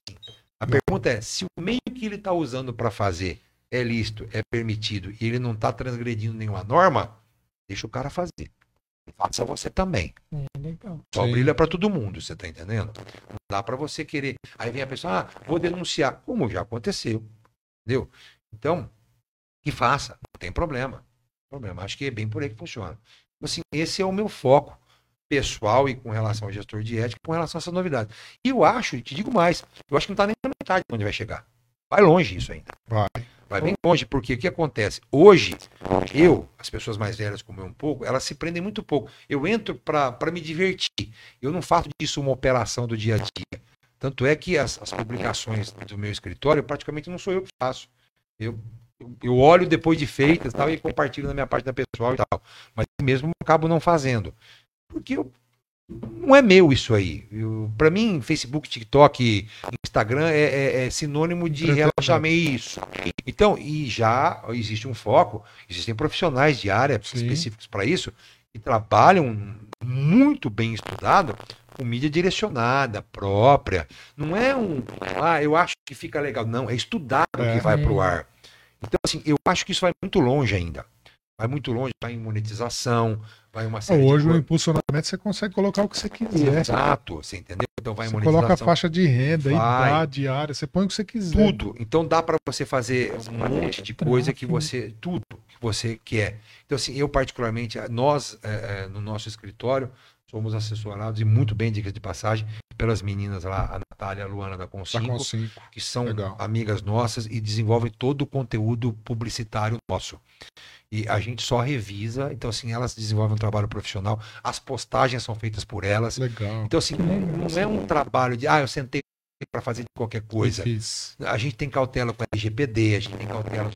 A pergunta é, se o meio que ele está usando para fazer é lícito, é permitido, e ele não está transgredindo nenhuma norma, deixa o cara fazer. Faça você também. É, legal. Só Sim. brilha para todo mundo, você está entendendo? Não dá para você querer. Aí vem a pessoa, ah, vou denunciar. Como já aconteceu. Entendeu? Então, que faça, não tem problema. problema. Acho que é bem por aí que funciona. Então, assim, esse é o meu foco pessoal e com relação ao gestor de ética, com relação a essa novidade. E eu acho, e te digo mais, eu acho que não está nem na metade de onde vai chegar. Vai longe isso ainda. Vai. Vai bem longe, porque o que acontece? Hoje, eu, as pessoas mais velhas como eu um pouco, elas se prendem muito pouco. Eu entro para me divertir. Eu não faço disso uma operação do dia a dia. Tanto é que as, as publicações do meu escritório, praticamente não sou eu que faço. Eu, eu olho depois de feitas tal, e compartilho na minha página pessoal e tal. Mas eu mesmo acabo não fazendo. Porque eu, não é meu isso aí. Para mim, Facebook, TikTok, Instagram é, é, é sinônimo de relaxamento isso. Então, e já existe um foco, existem profissionais de área Sim. específicos para isso, que trabalham muito bem estudado com mídia direcionada, própria. Não é um, ah, eu acho que fica legal. Não, é estudado é. que vai para o ar. Então, assim, eu acho que isso vai muito longe ainda. Vai muito longe, vai em monetização, vai uma série Hoje o impulsionamento você consegue colocar o que você quiser. Exato, você entendeu? Então vai você em monetização. Coloca a faixa de renda, vai. idade, área, você põe o que você quiser. Tudo. Então dá para você fazer um monte de coisa que você, tudo que você quer. Então assim, eu particularmente, nós é, é, no nosso escritório, Somos assessorados e muito bem, diga de passagem, pelas meninas lá, a Natália e a Luana da Concinco, que são Legal. amigas nossas e desenvolvem todo o conteúdo publicitário nosso. E a gente só revisa, então assim, elas desenvolvem um trabalho profissional, as postagens são feitas por elas. Legal. Então assim, não é um trabalho de, ah, eu sentei para fazer qualquer coisa. A gente tem cautela com a LGPD, a gente tem cautela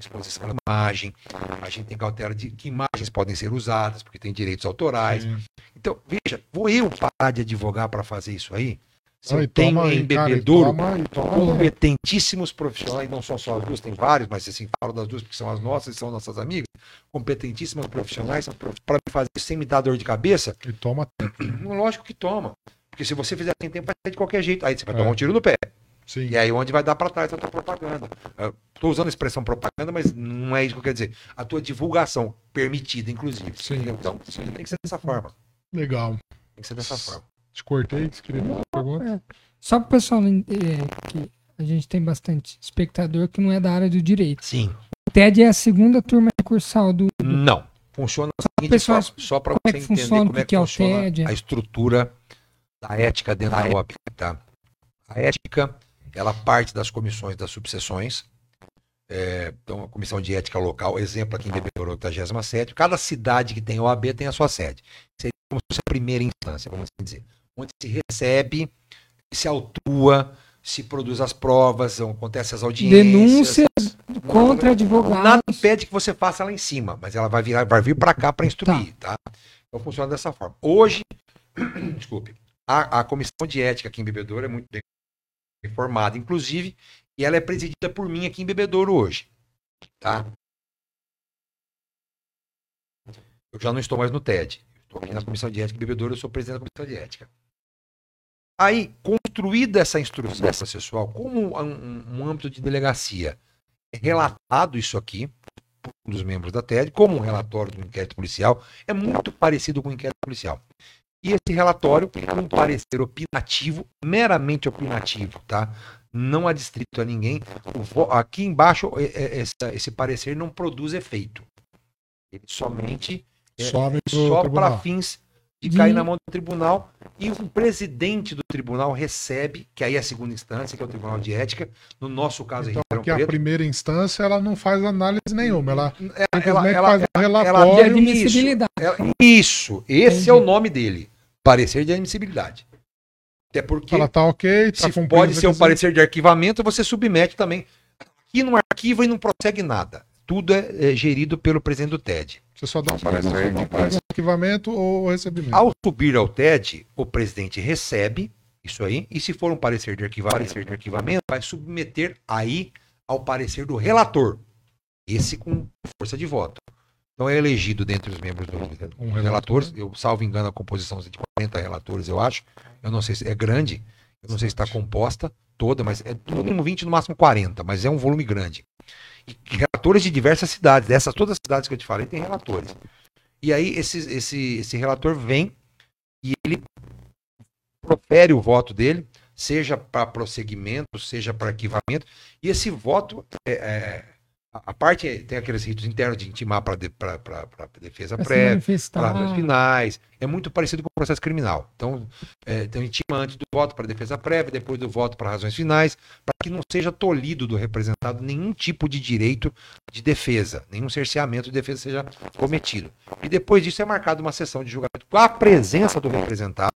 exposição da imagem, a gente tem cautela de que imagens podem ser usadas, porque tem direitos autorais. Sim. Então, veja, vou eu parar de advogar para fazer isso aí? Se eu tenho toma em cara, e bebedouro toma, e toma. competentíssimos profissionais, não são só as duas, tem vários, mas assim, falo das duas porque são as nossas e são nossas amigas, competentíssimas profissionais para me fazer isso sem me dar dor de cabeça, E toma lógico que toma. Porque se você fizer sem tempo, vai ser de qualquer jeito. Aí você vai É. tomar um tiro no pé. Sim. E aí onde vai dar para trás a tua propaganda. Estou usando a expressão propaganda, mas não é isso que eu quero dizer. A tua divulgação, permitida, inclusive. Sim. Então, tem que ser dessa forma. Legal. Tem que ser dessa forma. Te cortei, você queria fazer uma pergunta? É. Só para o pessoal é, que a gente tem bastante espectador que não é da área do direito. Sim. O TED é a segunda turma recursal do. Não. Funciona da seguinte pessoal, forma, só para como é você que entender funciona, como é o que, que é o funciona TED? a estrutura da ética dentro da OAB, tá? A ética, ela parte das comissões das subseções. É, então, a comissão de ética local, exemplo aqui em Bebedouro, 87. Cada cidade que tem OAB tem a sua sede. Seria como se fosse a primeira instância, vamos assim dizer. Onde se recebe, se autua, se produz as provas, acontecem as audiências. Denúncias contra advogados. Nada impede que você faça lá em cima, mas ela vai, virar, vai vir para cá para instruir, tá. Então funciona dessa forma. Hoje, desculpe, a, a comissão de ética aqui em Bebedouro é muito bem informada, inclusive, e ela é presidida por mim aqui em Bebedouro hoje, tá? Eu já não estou mais no TED. Estou aqui na comissão de ética Bebedouro, eu sou presidente da comissão de ética. Aí, construída essa instrução processual, como um, um âmbito de delegacia, é relatado isso aqui um dos membros da TED, como um relatório do inquérito policial, é muito parecido com o inquérito policial. E esse relatório é um parecer opinativo, meramente opinativo, tá? Não adstrito a ninguém. Aqui embaixo, é- é- esse parecer não produz efeito. Ele somente é, só para fins de cair na mão do tribunal e o presidente do tribunal recebe, que aí é a segunda instância, que é o Tribunal de Ética, no nosso caso Então, em Ribeirão a primeira instância, ela não faz análise nenhuma. Ela Ela, ela- faz um De relatório. admissibilidade. ela- isso, esse Entendi. é o nome dele. Parecer de admissibilidade. Até porque Ela tá ok, tá se pode ser um parecer de arquivamento, você submete também. Aqui não arquiva e não prossegue nada. Tudo é, é gerido pelo presidente do TED. Você só dá um Parecer de faz arquivamento ou recebimento. Ao subir ao TED, o presidente recebe isso aí, e se for um parecer de, parecer de arquivamento, vai submeter aí ao parecer do relator. Esse com força de voto. Então é elegido dentre os membros do, Um relator. relatores. Eu, salvo engano, a composição é de 40 relatores, eu acho. Eu não sei se é grande, eu não sei se está composta toda, mas é no mínimo 20, no máximo 40, mas é um volume grande. E relatores de diversas cidades, dessas todas as cidades que eu te falei, tem relatores. E aí esse, esse, esse relator vem e ele profere o voto dele, seja para prosseguimento, seja para arquivamento, e esse voto, é, é, a parte é- tem aqueles ritos internos de intimar para de, pra- pra- pra defesa prévia, manifestar. palavras finais, é muito parecido com o processo criminal. Então, é, então intima antes do voto para defesa prévia, depois do voto para razões finais, para que não seja tolhido do representado nenhum tipo de direito de defesa, nenhum cerceamento de defesa seja cometido. E depois disso é marcada uma sessão de julgamento com a presença do representado,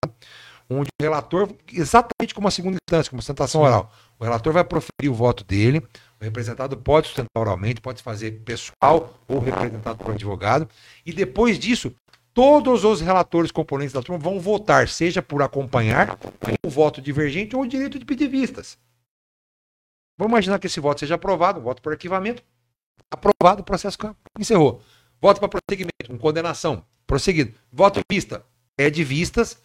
onde o relator, exatamente como a segunda instância, como sustentação oral, o relator vai proferir o voto dele, o representado pode sustentar oralmente, pode fazer pessoal ou representado por advogado, e depois disso, todos os relatores componentes da turma vão votar, seja por acompanhar o voto divergente ou o direito de pedir vistas. Vamos imaginar que esse voto seja aprovado, voto por arquivamento, aprovado, o processo encerrou. Voto para prosseguimento, com condenação, prosseguido. Voto vista, é de vistas,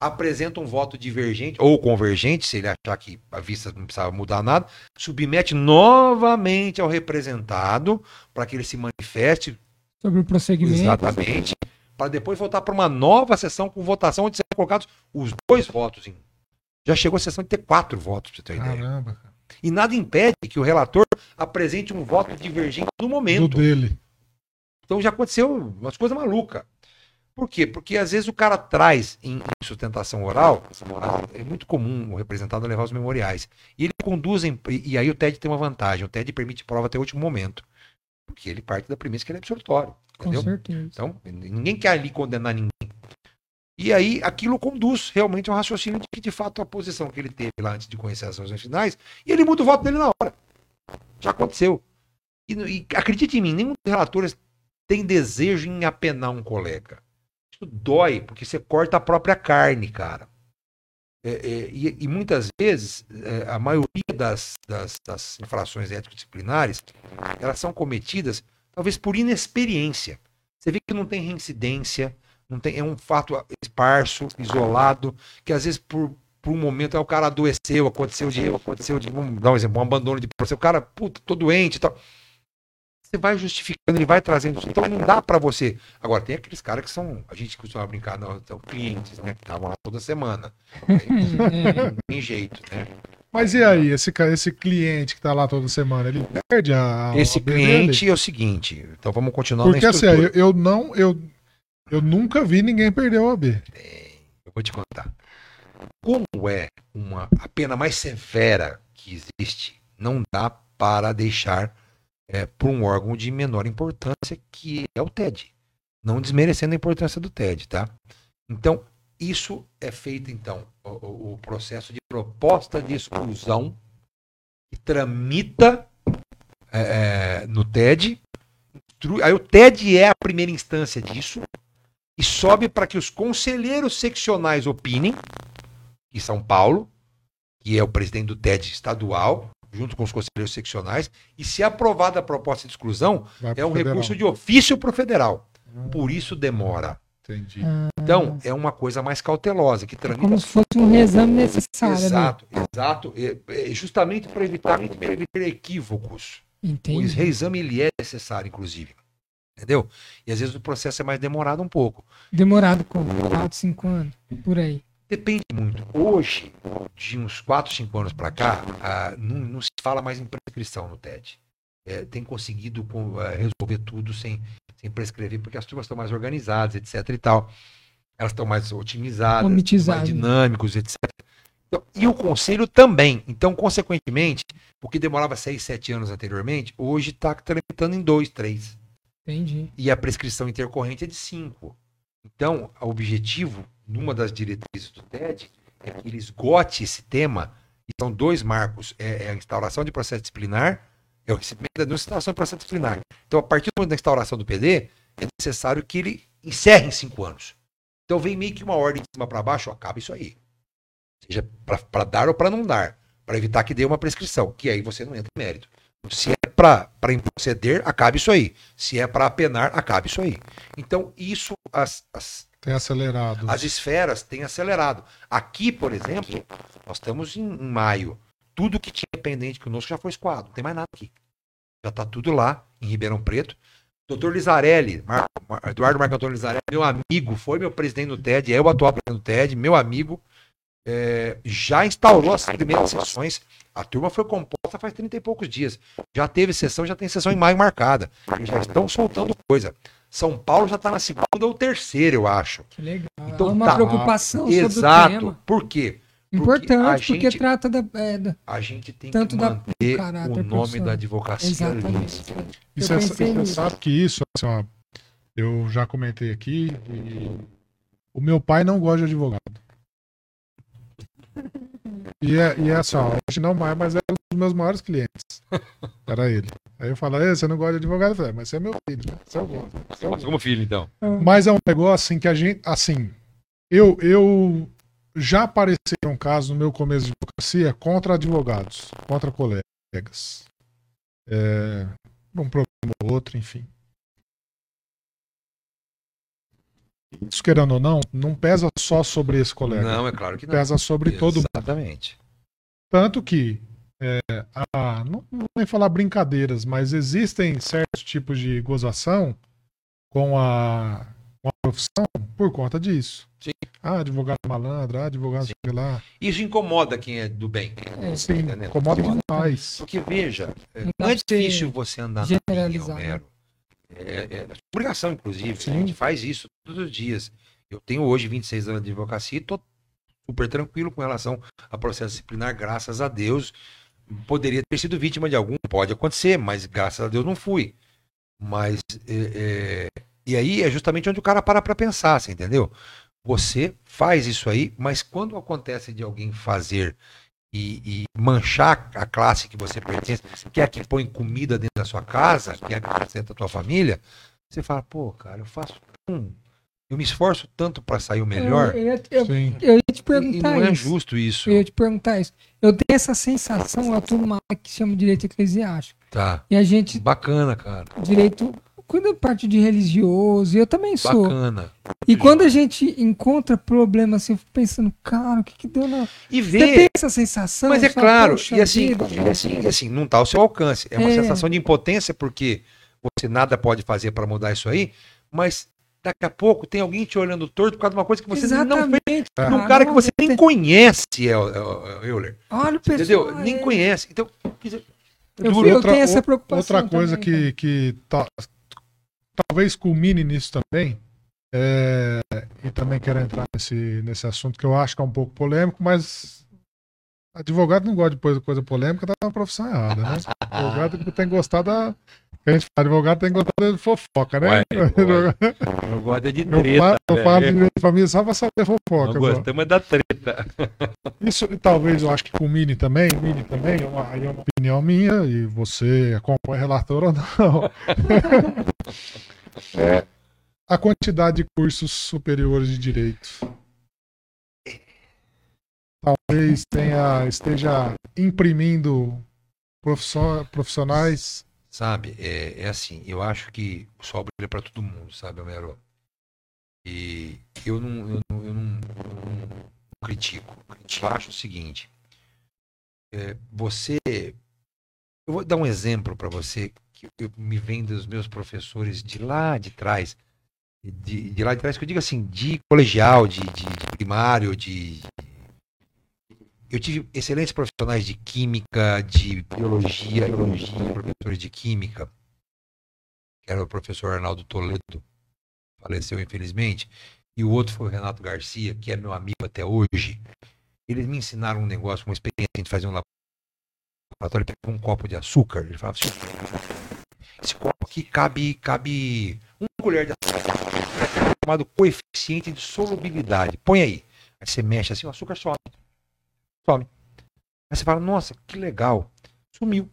apresenta um voto divergente ou convergente, se ele achar que a vista não precisava mudar nada, submete novamente ao representado para que ele se manifeste Sobre o prosseguimento. Exatamente. Para depois voltar para uma nova sessão com votação onde serão colocados os dois votos. Em... Já chegou a sessão de ter quatro votos, para você ter ideia. Caramba, cara. E nada impede que o relator apresente um voto divergente no Do momento. dele. Então já aconteceu umas coisas malucas. Por quê? Porque às vezes o cara traz em sustentação oral, é muito comum o representado levar os memoriais. E ele conduz, em- e aí o TED tem uma vantagem, o TED permite prova até o último momento. Porque ele parte da premissa que ele é absolutório. Com Entendeu? certeza. Então, ninguém quer ali condenar ninguém. E aí, aquilo conduz realmente ao raciocínio de que, de fato, a posição que ele teve lá antes de conhecer as razões finais, e ele muda o voto dele na hora. Já aconteceu. E, e acredite em mim, nenhum dos relatores tem desejo em apenar um colega. Isso dói, porque você corta a própria carne, cara. É, é, e, e, muitas vezes, é, a maioria das, das, das infrações ético-disciplinares, elas são cometidas talvez por inexperiência. Você vê que não tem reincidência, não tem, é um fato esparso, isolado, que às vezes por, por um momento é o cara adoeceu, aconteceu de aconteceu de, vamos dar um exemplo, um abandono de processo, o cara, puta, tô doente e tal. Você vai justificando, ele vai trazendo. Então não dá para você. Agora, tem aqueles caras que são. A gente costuma brincar, não, são clientes, né? Que estavam lá toda semana. Não tem jeito, né? Mas e aí, esse, esse cliente que tá lá toda semana, ele perde a. Esse a cliente dele? é o seguinte. Então vamos continuar Porque assim, eu, eu não. Eu, eu nunca vi ninguém perder o AB. eu vou te contar. Como é uma, a pena mais severa que existe, não dá para deixar é, para um órgão de menor importância, que é o TED. Não desmerecendo a importância do TED, tá? Então, isso é feito, então, o, o processo de proposta de exclusão que tramita é, é no TED. Aí o TED é a primeira instância disso e sobe para que os conselheiros seccionais opinem, em São Paulo, que é o presidente do TED estadual, junto com os conselheiros seccionais, e se aprovada a proposta de exclusão, é um federal. recurso de ofício para o federal. Ah. Por isso demora. Entendi. Então, é uma coisa mais cautelosa, que tramita... Como se fosse um reexame necessário. Exato, né? exato. É, é justamente para evitar, evitar equívocos. Entendi. O reexame ele é necessário, inclusive. Entendeu? E às vezes o processo é mais demorado um pouco. Demorado com 4, 5 anos, por aí. Depende muito. Hoje, de uns 4, 5 anos para cá, ah, não, não, se fala mais em prescrição no TED. É, tem conseguido com, é, resolver tudo sem, sem prescrever, porque as turmas estão mais organizadas, etc. e tal. Elas estão mais otimizadas, mais dinâmicos, etc. Então, e o conselho também. Então, consequentemente, o que demorava 6, 7 anos anteriormente, hoje está tramitando em 2, 3. Entendi. E a prescrição intercorrente é de 5. Então, o objetivo numa das diretrizes do TED, é que ele esgote esse tema, e são dois marcos, é, é a instauração de processo disciplinar, é o recebimento da instauração de processo disciplinar. Então, a partir do momento da instauração do PD, é necessário que ele encerre em cinco anos. Então, vem meio que uma ordem de cima para baixo, acaba isso aí. Seja para dar ou para não dar, para evitar que dê uma prescrição, que aí você não entra em mérito. Se é para proceder, acabe isso aí. Se é para apenar, acabe isso aí. Então, isso, as, as tem acelerado. As esferas têm acelerado. Aqui, por exemplo, nós estamos em, maio. Tudo que tinha pendente conosco já foi escoado. Não tem mais nada aqui. Já está tudo lá, em Ribeirão Preto. Doutor Lizarelli, Mar... Eduardo Marco Antônio Lizarelli, meu amigo, foi meu presidente do TED, é o atual presidente do TED, meu amigo, é, já instaurou as primeiras sessões. A turma foi composta faz 30 e poucos dias. Já teve sessão, já tem sessão em maio marcada. Já estão soltando coisa. São Paulo já está na segunda ou terceira, eu acho. Que legal. Então, Há uma tá, preocupação sobre exato. o tema. Por quê? Porque Importante, porque gente, trata da, é, da, A gente tem tanto que manter da, o nome da advocacia Exatamente. Isso é, você sabe que isso, assim, ó, eu já comentei aqui, o meu pai não gosta de advogado. E é, e é assim, ó, hoje não mais, mas é um dos meus maiores clientes. Era ele. Aí eu falo, você não gosta de advogado? Eu falei, é, mas você é meu filho, né? Você é o Você como filho, então. Mas é um negócio assim que a gente, assim, eu, eu já apareceram casos no meu começo de advocacia contra advogados, contra colegas. É, um problema ou outro, enfim. Isso, querendo ou não, não pesa só sobre esse colega. Não, é claro que não. Pesa sobre Exatamente. todo mundo. Exatamente. Tanto que é, a, não, vou nem falar brincadeiras, mas existem certos tipos de gozação com a, com a profissão por conta disso. Sim. Ah, advogado malandro, ah, advogado Sim. sei lá. Isso incomoda quem é do bem. É, sim, incomoda demais. Porque veja, não é difícil você andar na linha, Homero. É, é, é obrigação, inclusive. Sim. A gente faz isso todos os dias. Eu tenho hoje 26 anos de advocacia e estou super tranquilo com relação a processo disciplinar, graças a Deus. Poderia ter sido vítima de algum, pode acontecer, mas graças a Deus não fui. Mas. É, é, e aí é justamente onde o cara para para pensar, você entendeu? Você faz isso aí, mas quando acontece de alguém fazer e, e, manchar a classe que você pertence, que é a que põe comida dentro da sua casa, que é a que sustenta a tua família, você fala, pô, cara, eu faço um, Eu me esforço tanto para sair o melhor. Eu, eu, ia- eu- eu ia te e perguntar não é isso. justo isso. Eu ia te perguntar isso. Eu tenho essa sensação, eu atuo numa área que chama direito eclesiástico. Tá. E a gente, Bacana, cara. direito, cuida da parte de religioso, eu também sou. Bacana. E quando a gente encontra problema assim, eu fico pensando, cara, o que que deu na. E Você ver. tem essa sensação? Mas é Você fala, claro, "Poxa e assim, e assim, e assim, não está ao seu alcance. É uma É. sensação de impotência, porque você nada pode fazer para mudar isso aí, mas daqui a pouco tem alguém te olhando torto por causa de uma coisa que você não fez. Exatamente. Num cara que você nem conhece, El- El- El- Euler. Olha o pessoal. Entendeu? Nem é. conhece. Então, é Eu, eu Outra- tenho essa preocupação. Outra coisa também, que, que ta- talvez culmine nisso também, é, e também quero entrar nesse, nesse assunto que eu acho que é um pouco polêmico, mas advogado não gosta de coisa, polêmica, tá na profissão errada, né? Advogado tem que gostar da. A gente fala, advogado tem que gostar de fofoca, né? Ué. Eu gosto de Eu falo, eu falo de direito de família só pra saber fofoca. só. gostamos da treta. Isso talvez eu acho que culmine também, mine também, é aí é uma opinião minha, e você acompanha relator ou não. É a quantidade de cursos superiores de direito. Talvez tenha, esteja imprimindo profissio- profissionais. Sabe, é, é assim, eu acho que o sol brilha para todo mundo, sabe, Homero? E eu não, eu não, eu não, eu não critico. Eu acho o seguinte, é, você, eu vou dar um exemplo para você que me vem dos meus professores de lá de trás, de, de lá de trás, que eu digo assim, de colegial, de, de- de primário, de, eu tive excelentes profissionais de química, de biologia, biologia, professores de química, que era o professor Arnaldo Toledo, faleceu infelizmente, e o outro foi o Renato Garcia, que é meu amigo até hoje. Eles me ensinaram um negócio, uma experiência, gente fazia um laboratório, ele pegava um copo de açúcar, ele falava assim, esse copo aqui cabe, cabe uma colher de açúcar, chamado coeficiente de solubilidade, põe aí. Aí você mexe assim, o açúcar some some. Aí você fala, nossa, que legal. Sumiu.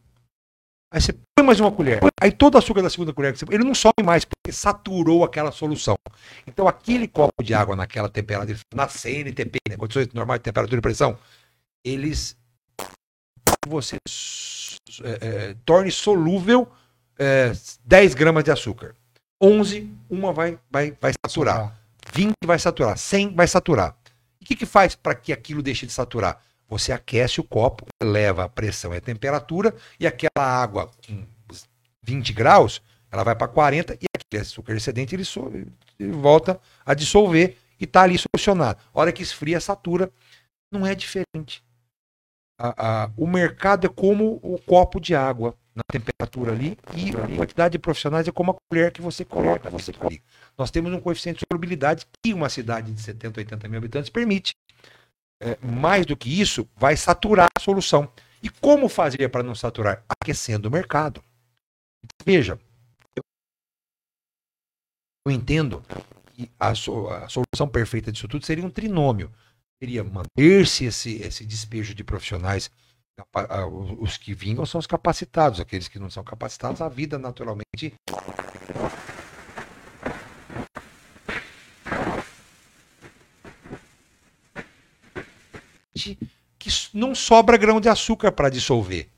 Aí você põe mais uma colher. Aí todo o açúcar da segunda colher, ele não some mais, porque saturou aquela solução. Então aquele copo de água naquela temperatura, na CNTP, né, condições normais de temperatura e pressão, eles você é, é, torne solúvel é, 10 gramas de açúcar. 11, uma vai, vai, vai saturar. 20 vai saturar, 100 vai saturar. E o que, que faz para que aquilo deixe de saturar? Você aquece o copo, eleva a pressão e a temperatura, e aquela água com 20 graus, ela vai para 40 e aquele açúcar excedente ele, so- ele volta a dissolver e está ali solucionado. A hora que esfria, satura. Não é diferente. A- a- o mercado é como o copo de água na temperatura ali e a quantidade de profissionais é como a colher que você coloca. Você. Nós temos um coeficiente de solubilidade que uma cidade de 70, 80 mil habitantes permite. É, mais do que isso, vai saturar a solução. E como fazer para não saturar? Aquecendo o mercado. Veja, eu, eu entendo que a, so- a solução perfeita disso tudo seria um trinômio. Seria manter-se esse, esse despejo de profissionais. ah, Os que vingam são os capacitados, aqueles que não são capacitados, a vida naturalmente que não sobra grão de açúcar para dissolver.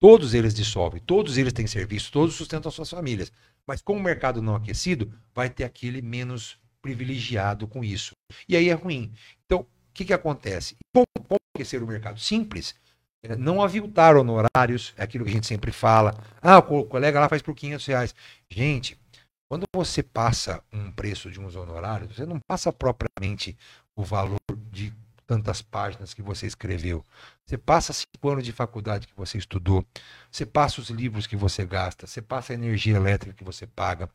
Todos eles dissolvem, todos eles têm serviço, todos sustentam suas famílias. Mas com o mercado não aquecido, vai ter aquele menos privilegiado com isso. E aí é ruim. Então, que, que acontece? Como, como o mercado? Simples. É, Não aviltar honorários, é aquilo que a gente sempre fala. Ah, o co- colega lá faz por 500 reais. Gente, quando você passa um preço de uns honorários, você não passa propriamente o valor de tantas páginas que você escreveu. Você passa cinco anos de faculdade que você estudou. Você passa os livros que você gasta. Você passa a energia elétrica que você paga.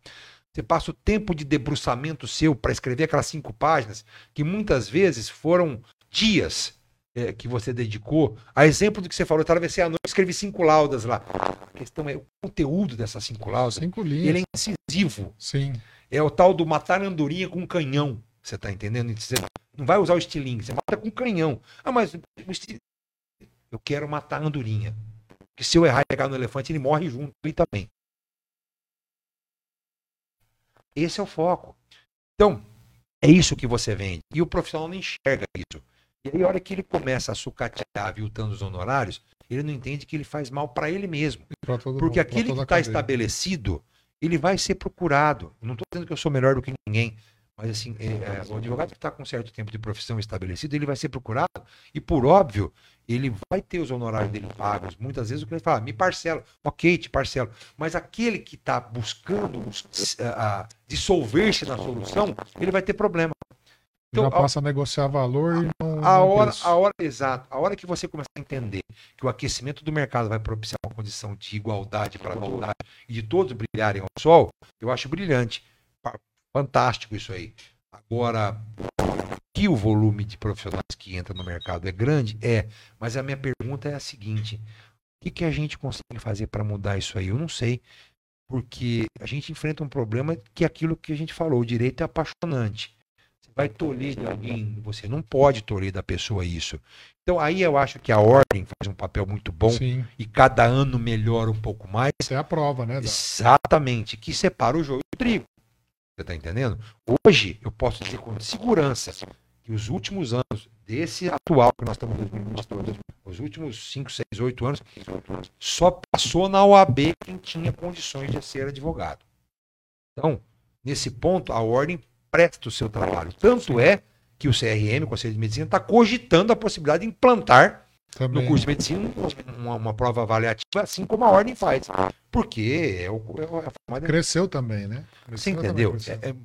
Você passa o tempo de debruçamento seu para escrever aquelas cinco páginas, que muitas vezes foram dias eh, que você dedicou. A exemplo do que você falou, eu atravessei a noite escrevi cinco laudas lá. A questão é o conteúdo dessas cinco laudas. Cinco linhas. Ele é incisivo. Sim. É o tal do matar andorinha com canhão. Você tá entendendo? Você não vai usar o estilingue, você mata com canhão. Ah, mas eu quero matar a andorinha. Porque se eu errar e pegar no elefante, ele morre junto ali também. Esse é o foco. Então, É isso que você vende. E o profissional não enxerga isso. E aí, a hora que ele começa a sucatear, aviltando os honorários, ele não entende que ele faz mal para ele mesmo. Porque mundo, aquele que está estabelecido, ele vai ser procurado. Não estou dizendo que eu sou melhor do que ninguém, mas assim, é, é, o advogado que está com um certo tempo de profissão estabelecido, ele vai ser procurado e, por óbvio, ele vai ter os honorários dele pagos. Muitas vezes o cliente fala, me parcela, ok, te parcelo. Mas aquele que está buscando bus- a- a dissolver-se na solução, ele vai ter problema. Já Então, a- passa a negociar valor e não. a hora, preço. a hora, exato. A hora que você começar a entender que o aquecimento do mercado vai propiciar uma condição de igualdade para igualdade e de todos brilharem ao sol, eu acho brilhante. Fantástico isso aí. Agora, que o volume de profissionais que entra no mercado é grande? É. Mas a minha pergunta é a seguinte: o que, que a gente consegue fazer para mudar isso aí? Eu não sei. Porque a gente enfrenta um problema que é aquilo que a gente falou, o direito é apaixonante. Você vai tolher de alguém, você não pode tolher da pessoa isso. Então aí eu acho que a ordem faz um papel muito bom Sim, e cada ano melhora um pouco mais. isso é a prova, né? da- Exatamente, que separa o joio do trigo. Você está entendendo? Hoje eu posso dizer com segurança que os últimos anos desse atual que nós estamos em 2022, os últimos 5, 6, 8 anos, só passou na OAB quem tinha condições de ser advogado. Então, nesse ponto, a ordem presta o seu trabalho. Tanto é que o CRM, o Conselho de Medicina, está cogitando a possibilidade de implantar Também. no curso de medicina uma, uma prova avaliativa, assim como a ordem faz. Porque é, o, é a forma de... Cresceu também, né? Você Cresceu entendeu? também, cresceu. É- é-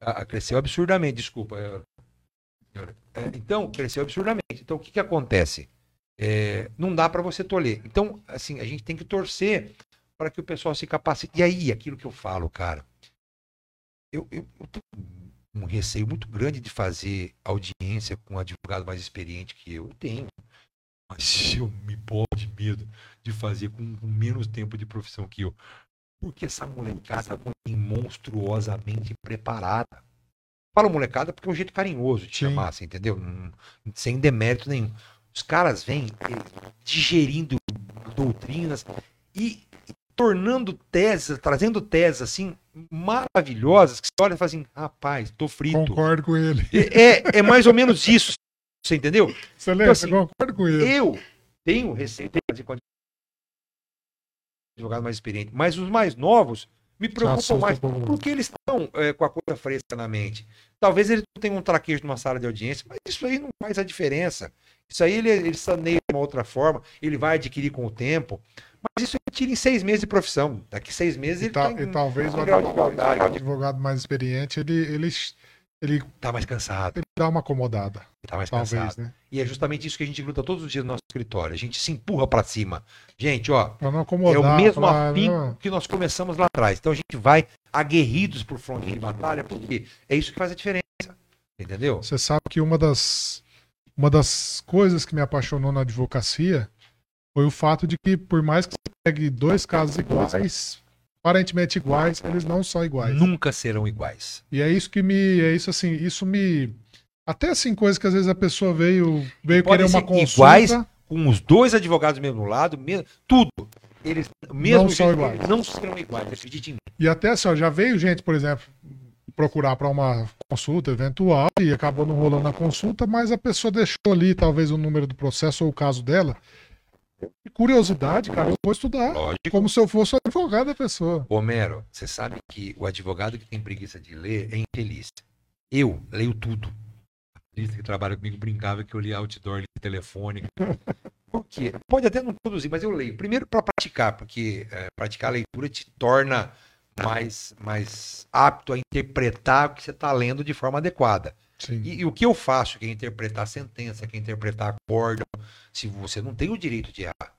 Ah, cresceu absurdamente, desculpa. é- é, então, cresceu absurdamente. Então, o que, que acontece? É, não dá para você tolher. Então, assim, a gente tem que torcer para que o pessoal se capacite. E aí, aquilo que eu falo, cara, eu, eu, eu um receio muito grande de fazer audiência com um advogado mais experiente que eu. Eu tenho. Mas eu me boto de medo de fazer com, com menos tempo de profissão que eu. Porque essa molecada vem monstruosamente preparada. Falo molecada porque é um jeito carinhoso de Sim. chamar, você entendeu? Não- sem demérito nenhum. Os caras vêm eh, digerindo doutrinas e tornando teses, trazendo teses assim maravilhosas que você olha e fala assim, rapaz, tô frito. Concordo com ele. É, é mais ou menos isso, você entendeu? Você lembra? assim, Você concorda com ele? Eu tenho receio de advogado mais experiente, mas os mais novos me preocupam mais porque eles estão é, com a coisa fresca na mente. Talvez ele não tenha um traquejo numa sala de audiência, mas isso aí não faz a diferença. Isso aí ele, ele saneia de uma outra forma, ele vai adquirir com o tempo. Mas isso tira em seis meses de profissão. Daqui seis meses E, ele tá, talvez o advogado, mais experiente ele, ele, ele, tá mais cansado, ele dá uma acomodada. tá mais Talvez, cansado. né? E é justamente isso que a gente luta todos os dias no nosso escritório. A gente se empurra para cima. Gente, ó, Pra É o mesmo afinco não, que nós começamos lá atrás. Então a gente vai aguerridos por fronte de batalha, porque é isso que faz a diferença. Entendeu? Você sabe que uma das, uma das coisas que me apaixonou na advocacia foi o fato de que, por mais que você pegue dois casos iguais, aparentemente iguais, eles não são iguais. Nunca serão iguais. E é isso que me. É isso assim, isso me. Até assim, coisas que às vezes a pessoa veio, veio querer uma consulta. iguais, Com os dois advogados do mesmo lado, me- tudo. Eles mesmo Não são iguais. não serão iguais, acredite em mim. E até assim, ó, já veio gente, por exemplo, procurar para uma consulta eventual e acabou não rolando a consulta, mas a pessoa deixou ali talvez o número do processo ou o caso dela. E curiosidade, cara, eu vou estudar Lógico. como se eu fosse o advogado da pessoa. Homero, você sabe que o advogado que tem preguiça de ler é infeliz. Eu leio tudo. A polícia que trabalha comigo brincava que eu lia outdoor, lia telefone. Por quê? Pode até não produzir, mas eu leio. Primeiro para praticar, porque é, praticar a leitura te torna mais, mais apto a interpretar o que você está lendo de forma adequada. E, e o que eu faço, que é interpretar a sentença, que é interpretar acórdão, se você não tem o direito de errar,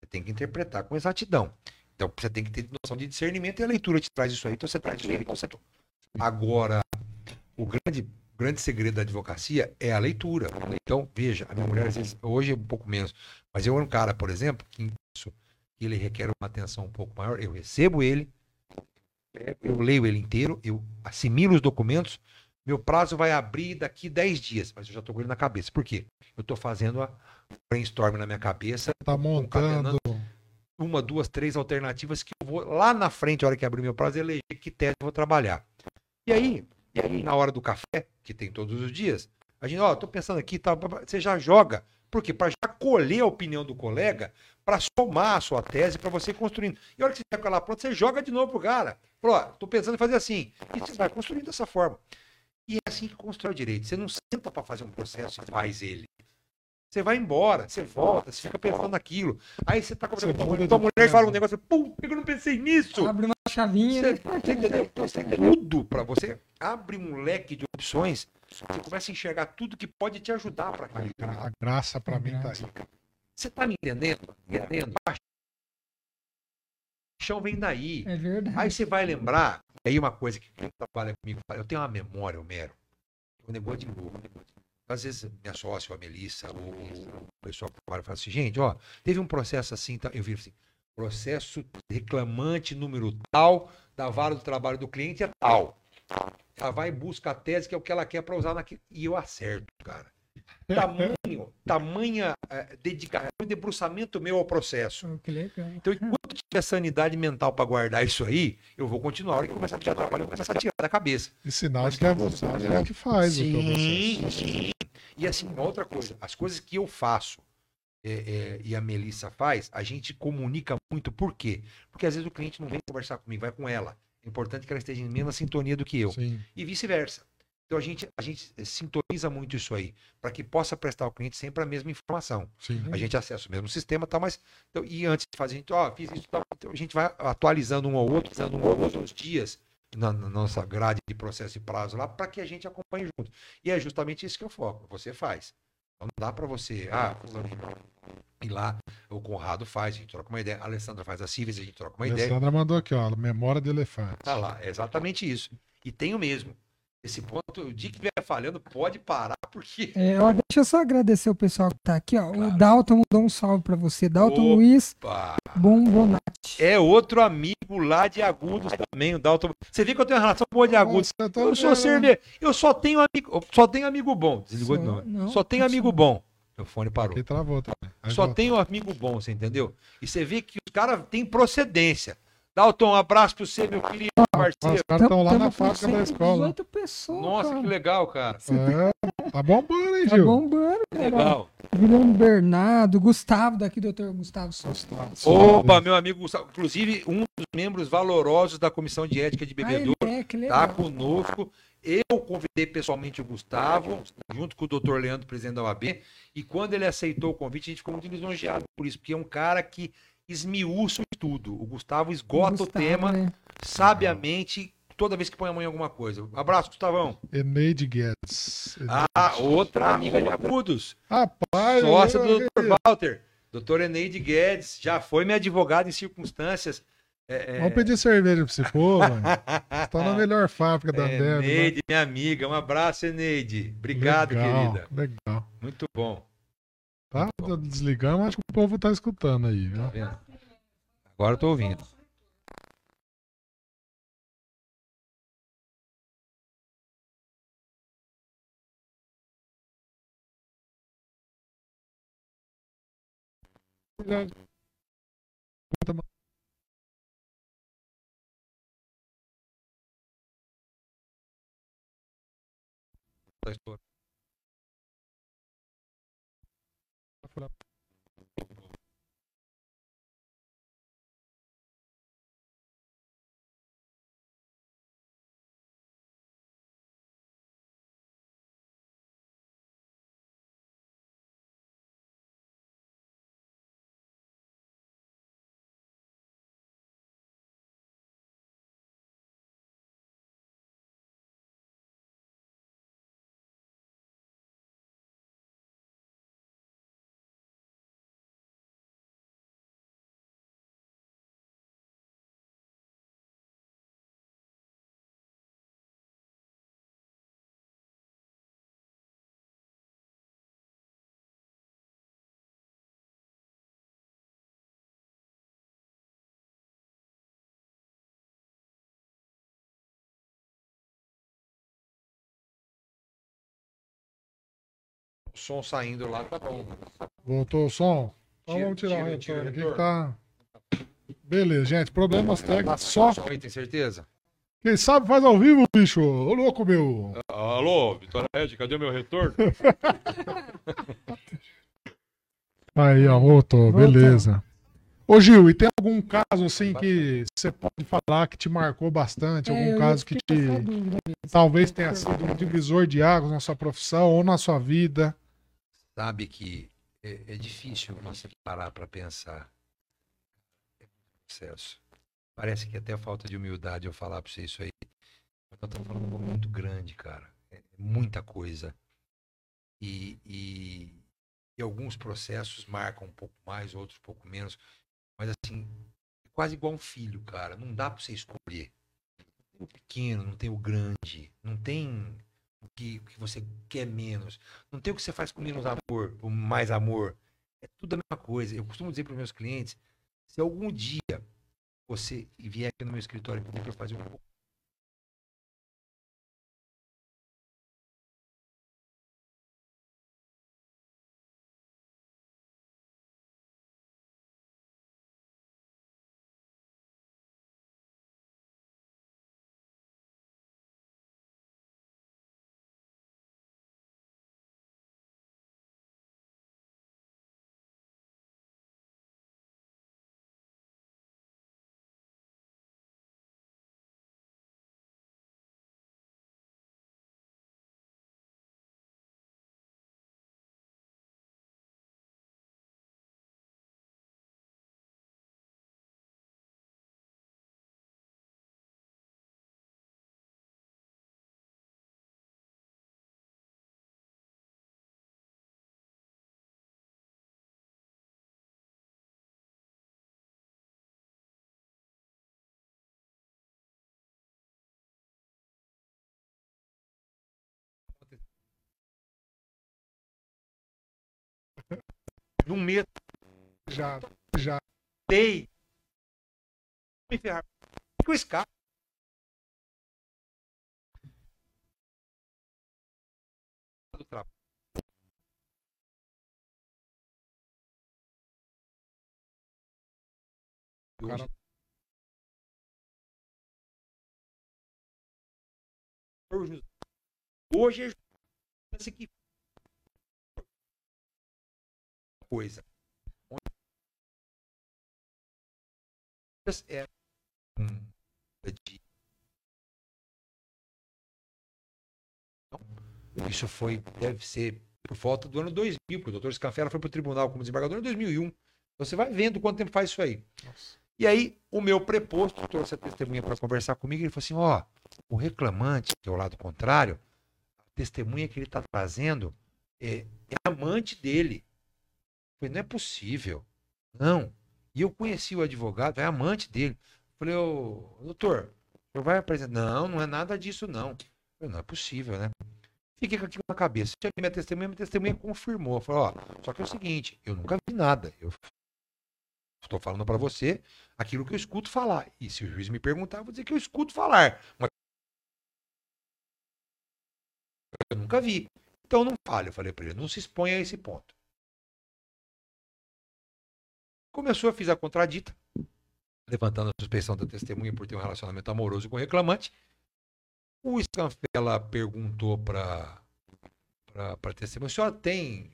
você tem que interpretar com exatidão. Então você tem que ter noção de discernimento e a leitura te traz isso aí, então você traz isso aí, então você... Agora, o grande, grande segredo da advocacia é a leitura. Então, veja, a minha mulher, às vezes, hoje é um pouco menos, mas eu era um cara, por exemplo, que isso, ele requer uma atenção um pouco maior, eu recebo ele, eu leio ele inteiro, eu assimilo os documentos, meu prazo vai abrir daqui 10 dias, mas eu já estou com ele na cabeça. Por quê? Eu estou fazendo a brainstorm na minha cabeça, Tá montando. uma, duas, três alternativas que eu vou lá na frente, a hora que abrir meu prazo, eleger que tese eu vou trabalhar. E aí, e aí, na hora do café, que tem todos os dias, a gente, ó, tô pensando aqui, tá, você já joga. Por quê? Para já colher a opinião do colega, para somar a sua tese, para você construindo. E a hora que você tiver com ela pronta, você joga de novo pro cara. Falou, ó, tô pensando em fazer assim. E você vai construindo dessa forma. E é assim que constrói o direito. Você não senta para fazer um processo e faz ele. Você vai embora, você volta, você fica pensando naquilo. Aí você tá conversando com a mulher, tua mulher fala um negócio, pum, eu não pensei nisso. Abre uma chavinha. Você, né? você entendeu? Então, você tem tudo para você. Abre um leque de opções. Você começa a enxergar tudo que pode te ajudar para. A graça pra mim tá aí. Você tá me entendendo? Me entendendo? Paixão vem daí. É verdade. Aí você vai lembrar. Aí uma coisa que quem trabalha comigo fala, eu tenho uma memória, Homero. Um negócio de novo. Às vezes minha sócia, a Melissa, o, o pessoal que trabalha fala assim, gente, ó, teve um processo assim, tá? eu vi assim, processo reclamante número tal, da vara do trabalho do cliente é tal. Ela vai e busca a tese que é o que ela quer para usar naquilo. E eu acerto, cara. Tamanho, tamanha eh, dedicação e debruçamento meu ao processo. Oh, que legal. Então, enquanto tiver sanidade mental para guardar isso aí, eu vou continuar. A hora que começar a tirar trabalho, eu vou começar a tirar da cabeça. E sinal de que é você é que faz o processo. sim. E assim, uma outra coisa, as coisas que eu faço é, é, e a Melissa faz, a gente comunica muito. Por quê? Porque às vezes o cliente não vem conversar comigo, vai com ela. É importante que ela esteja em mesma sintonia do que eu. Sim. E vice-versa. Então a gente, a gente sintoniza muito isso aí, para que possa prestar ao cliente sempre a mesma informação. Sim. A gente acessa o mesmo sistema, tá? Mas então, e antes de fazer, a gente, ó, fiz isso, tá, então a gente vai atualizando um ao outro, atualizando um ao outro os dias na, na nossa grade de processo e prazo lá, para que a gente acompanhe junto. E é justamente isso que eu foco. Você faz. Então, não dá para você, ah, ir lá, o Conrado faz, a gente troca uma ideia, a Alessandra faz a Civis, a gente troca uma A ideia. Alessandra mandou aqui, ó, memória de elefante. Tá lá, é exatamente isso. E tenho mesmo. Esse ponto, o dia que estiver falhando, pode parar, porque. É, ó, deixa eu só agradecer o pessoal que tá aqui, ó. O Claro. Dalton mandou um salve pra você. Dalton Opa! Luiz Bombonati. É outro amigo lá de Agudos também, o Dalton. Você vê que eu tenho uma relação boa de Agudos. Nossa, eu Eu sou. Eu só tenho amigo, só tenho amigo bom. Desligou de Só- novo. não, Só tenho tá amigo só. bom. Meu fone parou. Aqui travou também. Aí Só volta. tenho amigo bom, você entendeu? E você vê que os caras têm procedência. Dalton, um abraço pra você, meu querido Os parceiro. caras estão lá na fábrica da escola. 118 pessoas. Nossa, cara. que legal, cara. É, tá bombando, hein, Tá Gil? bombando, cara. Legal. Guilherme Bernardo, Gustavo, daqui, doutor Gustavo Souza. Opa, meu amigo Gustavo. Inclusive, um dos membros valorosos da Comissão de Ética de Ah, ele Bebedouro. é, que tá legal. conosco. Eu convidei pessoalmente o Gustavo, junto com o Dr. Leandro, presidente da OAB, e quando ele aceitou o convite, a gente ficou muito lisonjeado por isso, porque é um cara que esmiuça o estudo. O Gustavo esgota Gustavo, o tema né? sabiamente toda vez que põe a mão em alguma coisa. Abraço, Gustavão. Eneide Guedes. Ah, outra amiga de Agudos, Rapaz, sócia eu- do Dr. Walter. Doutor Eneide Guedes, já foi minha advogada em circunstâncias. é, é, Vamos pedir cerveja pra esse povo, velho. Você tá na melhor fábrica da né? Eneide, minha amiga, um abraço, Eneide. Obrigado, Legal, querida. Legal. Muito bom. Tá desligando, acho que o povo tá escutando aí, viu? Tá vendo? Agora eu tô ouvindo. Tá estourando. flop. O som saindo lá tá bom. Voltou o som? Então Tira- vamos tirar o tira- tira o retorno aqui que tá. Beleza, gente. Problemas técnicos só. Aí, tem certeza? Quem sabe faz ao vivo, bicho. Ô, louco, meu. Alô, Vitória Red, cadê o meu retorno? Aí, ó, voltou. Beleza. Ô, Gil, e tem algum caso assim que você pode falar que te marcou bastante? É, Algum caso que te. Talvez tenha sido um divisor de águas na sua profissão ou na sua vida. Sabe que é, é difícil você parar para pensar. É um processo. Parece que até falta de humildade eu falar para você isso aí. Mas nós falando de algo muito grande, cara. É muita coisa. E, e, e alguns processos marcam um pouco mais, outros um pouco menos. Mas assim, é quase igual um filho, cara. Não dá para você escolher. Não tem o pequeno, não tem o grande. Não tem o que, que você quer menos. Não tem o que você faz com menos amor, com mais amor. É tudo a mesma coisa. Eu costumo dizer para os meus clientes: se algum dia você vier aqui no meu escritório e pedir para fazer um pouco. Um mês Já, já. dei. Me ferrar. Com esse cara. Do trabalho. O cara- Hoje, hoje é essa coisa. É de Então, Isso foi, deve ser por volta do ano 2000, porque o doutor Scanfella foi para o tribunal como desembargador em 2001. Então você vai vendo quanto tempo faz isso aí. E aí, o meu preposto trouxe a testemunha para conversar comigo e ele falou assim: ó, o reclamante, que é o lado contrário, a testemunha que ele está trazendo é, é amante dele. Falei, não é possível. Não. E eu conheci o advogado, é amante dele. Falei, ô, doutor, o vai apresentar? Não, não é nada disso, não. Falei, não é possível, né? Fiquei com aquilo na cabeça. Cheguei minha testemunha, minha testemunha confirmou. Falou, ó, só que é o seguinte, eu nunca vi nada. Eu estou falando para você aquilo que eu escuto falar. E se o juiz me perguntar, eu vou dizer que eu escuto falar. Mas eu nunca vi. Então não fale, eu falei para ele, não se exponha a esse ponto. Começou, eu fiz a contradita, levantando a suspeição da testemunha por ter um relacionamento amoroso com o reclamante. O Scanfella perguntou para a testemunha: a senhora tem.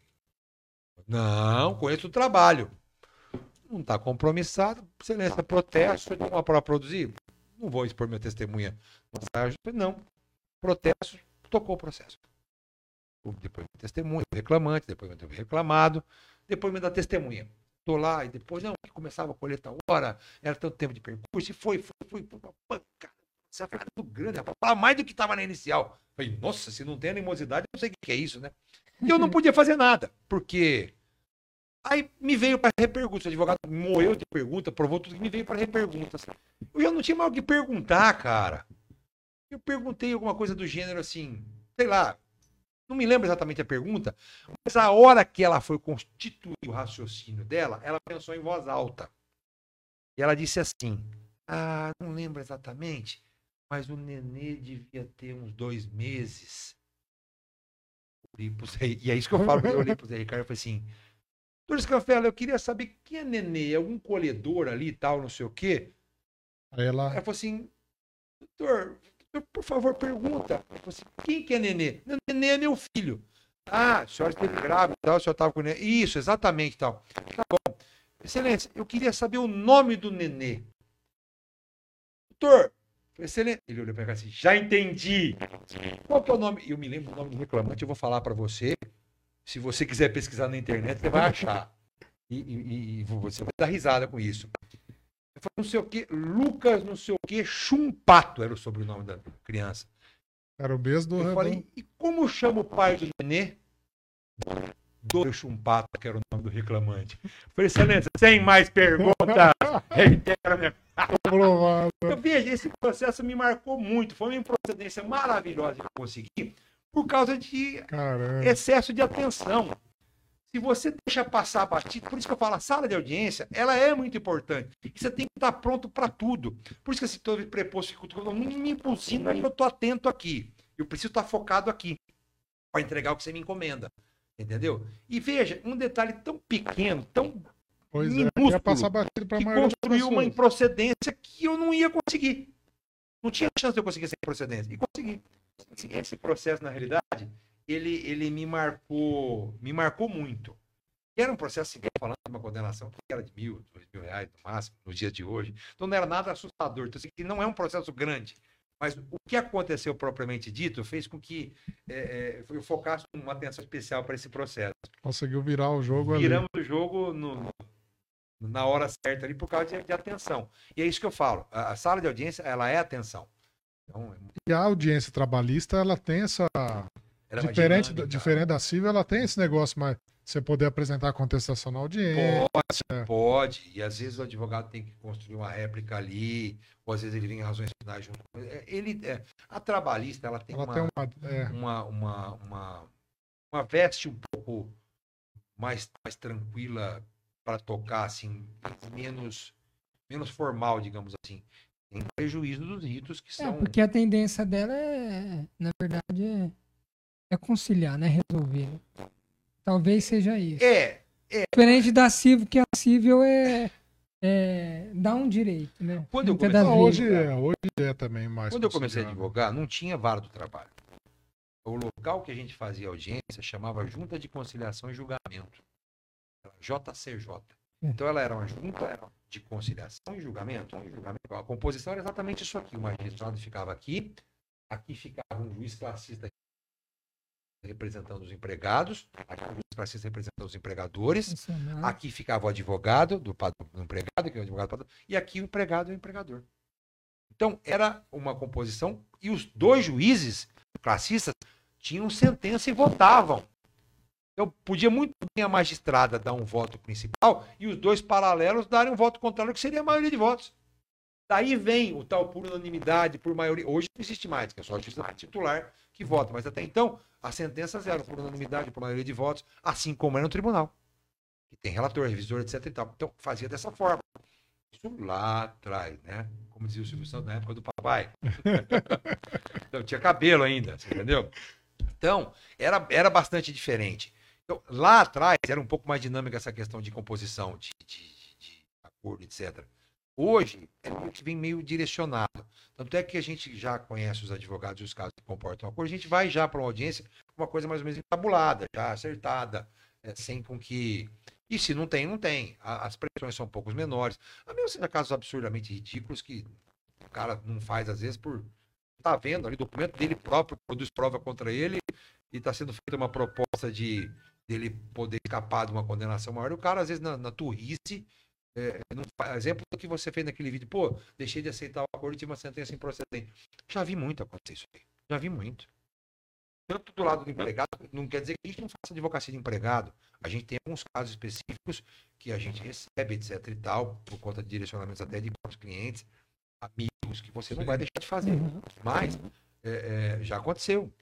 Não, conheço o trabalho. Não está compromissado, excelência, protesto, não há para produzir. Não vou expor minha testemunha. Não, protesto, tocou o processo. Depois testemunha, reclamante, depois reclamado, depois dá testemunha. Tô lá e depois, não, que começava a colheita hora, era tanto tempo de percurso, e foi, foi, foi, foi essa é muito grande, falar mais do que estava na inicial. Falei, nossa, se não tem animosidade, eu não sei o que é isso, né? E eu não podia fazer nada, porque aí me veio para repergunta, o advogado moeu de pergunta, provou tudo que me veio para reperguntas. Eu já não tinha mais o que perguntar, cara. Eu perguntei alguma coisa do gênero assim, sei lá, não me lembro exatamente a pergunta, mas a hora que ela foi constituir o raciocínio dela, ela pensou em voz alta. E ela disse assim: Ah, não lembro exatamente, mas o nenê devia ter uns dois meses. E é isso que eu falo, eu olhei pro Zé Ricardo e falei assim: Doutor Scanfella, eu queria saber quem é Nenê, algum colhedor ali e tal, não sei o quê. Aí ela. Ela falou assim, doutor, por favor, pergunta. Falei assim, quem que é Nenê? "Não, Nenê é meu filho. Ah, a senhora esteve grávida e tal, a senhora estava com o nenê. Isso, exatamente tal. Tá bom. Excelência, eu queria saber o nome do nenê. Doutor, excelente. Ele olhou para cá assim, já entendi. Qual que é o nome? Eu me lembro do nome do reclamante, eu vou falar para você. Se você quiser pesquisar na internet, você vai achar. E, e- e você vai dar risada com isso. Eu falei, não sei o que, Lucas, não sei o que, Chumpato era o sobrenome da criança. Era o beijo do Eu Redondo. falei, e como chama o pai do nenê? Doutor Chumpato, que era o nome do reclamante. Eu falei, excelência, sem mais perguntas, reitero minha Aprovado. então, veja, esse processo me marcou muito. Foi uma improcedência maravilhosa que eu consegui por causa de Caramba. excesso de atenção. Se você deixa passar batido, por isso que eu falo, a sala de audiência, ela é muito importante. E você tem que estar pronto para tudo. Por isso que esse todo preposto fica não me impulsina, eu estou atento aqui. Eu preciso estar focado aqui para entregar o que você me encomenda. Entendeu? E veja, um detalhe tão pequeno, tão Pois é, minúsculo ia passar batido pra que construiu uma improcedência que eu não ia conseguir. Não tinha chance de eu conseguir essa improcedência. E consegui. Assim, esse processo, na realidade, ele, ele me marcou, me marcou muito. E era um processo, assim, falando de uma condenação que era de mil, dois mil reais no máximo, nos dias de hoje. Então não era nada assustador. Então, assim, não é um processo grande. Mas o que aconteceu propriamente dito fez com que eh, eh, eu focasse uma atenção especial para esse processo Conseguiu virar o jogo ali. viramos o jogo no- na hora certa ali por causa de, de atenção. E é isso que eu falo. A, a sala de audiência, ela é atenção. Então, é muito- E a audiência trabalhista, ela tem essa. Ela é diferente, da, dinâmica. diferente da civil, ela tem esse negócio, mas você poder apresentar a contestação na audiência. Pode, É. pode. E às vezes o advogado tem que construir uma réplica ali, ou às vezes ele vem em razões finais junto. com ele. É, Ele, é, a trabalhista, ela tem Ela uma, tem uma. é, uma, uma, uma, uma veste um pouco mais, mais tranquila para tocar, assim, menos, menos formal, digamos assim. Em prejuízo dos ritos que É, são. porque a tendência dela é, na verdade, é, é conciliar, né? Resolver. Talvez seja isso. É, Diferente da civil, que a civil é, é dar um direito, né? Quando eu comecei- não, hoje é, hoje é também mais. quando eu comecei a advogar, não tinha vara do trabalho. O local que a gente fazia audiência chamava Junta de Conciliação e Julgamento. Era JCJ. Então ela era uma junta de conciliação e julgamento. e julgamento. A composição era exatamente isso aqui. O magistrado ficava aqui, aqui ficava um juiz classista representando os empregados, aqui juiz classista representando os empregadores, Funcionário. Aqui ficava o advogado do, do empregado, que é o advogado do padrão, e aqui o empregado e o empregador. Então, era uma composição, e os dois juízes classistas tinham sentença e votavam. Então, podia muito bem a magistrada dar um voto principal e os dois paralelos darem um voto contrário, que seria a maioria de votos. Daí vem o tal por unanimidade, por maioria. Hoje não existe mais, que é só o juiz titular que vota. Mas até então, as sentenças eram por unanimidade, por maioria de votos, assim como era no tribunal que tem relator, revisor, etc e tal. Então, fazia dessa forma. Isso lá atrás, né? Como dizia o Silvio Santos na época do papai. então, tinha cabelo ainda, você entendeu? Então, era, era bastante diferente. Então, lá atrás, era um pouco mais dinâmica essa questão de composição, de, de, de acordo, etc. Hoje, é meio que vem meio direcionado. Tanto é que a gente já conhece os advogados e os casos que comportam acordo, a gente vai já para uma audiência uma coisa mais ou menos entabulada, já acertada, é, sem com que. E se não tem, não tem. A- As pressões são um pouco menores. A menos seja casos absurdamente ridículos que o cara não faz, às vezes, por. Tá vendo ali, documento dele próprio produz prova contra ele e está sendo feita uma proposta de dele poder escapar de uma condenação maior. O cara, às vezes, na, na turrice, é, não. Exemplo do que você fez naquele vídeo, pô, deixei de aceitar o acordo e tive uma sentença improcedente. Já vi muito acontecer isso aí. Já vi muito. Tanto do lado do empregado, não quer dizer que a gente não faça advocacia de empregado. A gente tem alguns casos específicos que a gente recebe, etc e tal, por conta de direcionamentos até de próprios clientes, amigos, que você não vai deixar de fazer. Uhum. Mas é, é, já aconteceu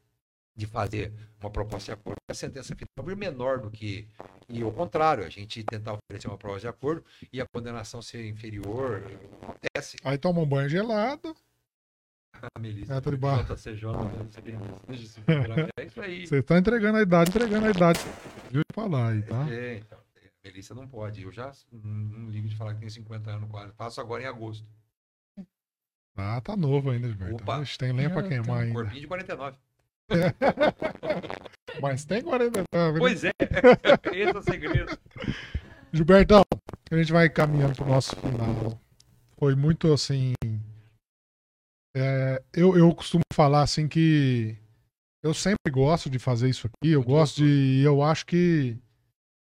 de fazer uma proposta de acordo a sentença final vir menor do que. E ao contrário, a gente tentar oferecer uma proposta de acordo e a condenação ser inferior. Acontece. Aí toma um banho gelado. A Melissa. Entra de bar. JCJ, é isso aí. Você tá entregando a idade, entregando a idade. Viu de falar aí, tá? É, então. Melissa não pode. Eu já não ligo de falar que tem 50 anos quase. Faço agora em agosto. Ah, tá novo ainda, Gilberto. Opa. Tem lenha pra queimar ainda. Corpinho de 49. Mas tem 49. né? Pois é. Esse é o segredo. Gilbertão, a gente vai caminhando pro nosso final. Foi muito assim. é, eu, eu costumo falar assim que eu sempre gosto de fazer isso aqui. Eu Muito gosto de. Eu acho que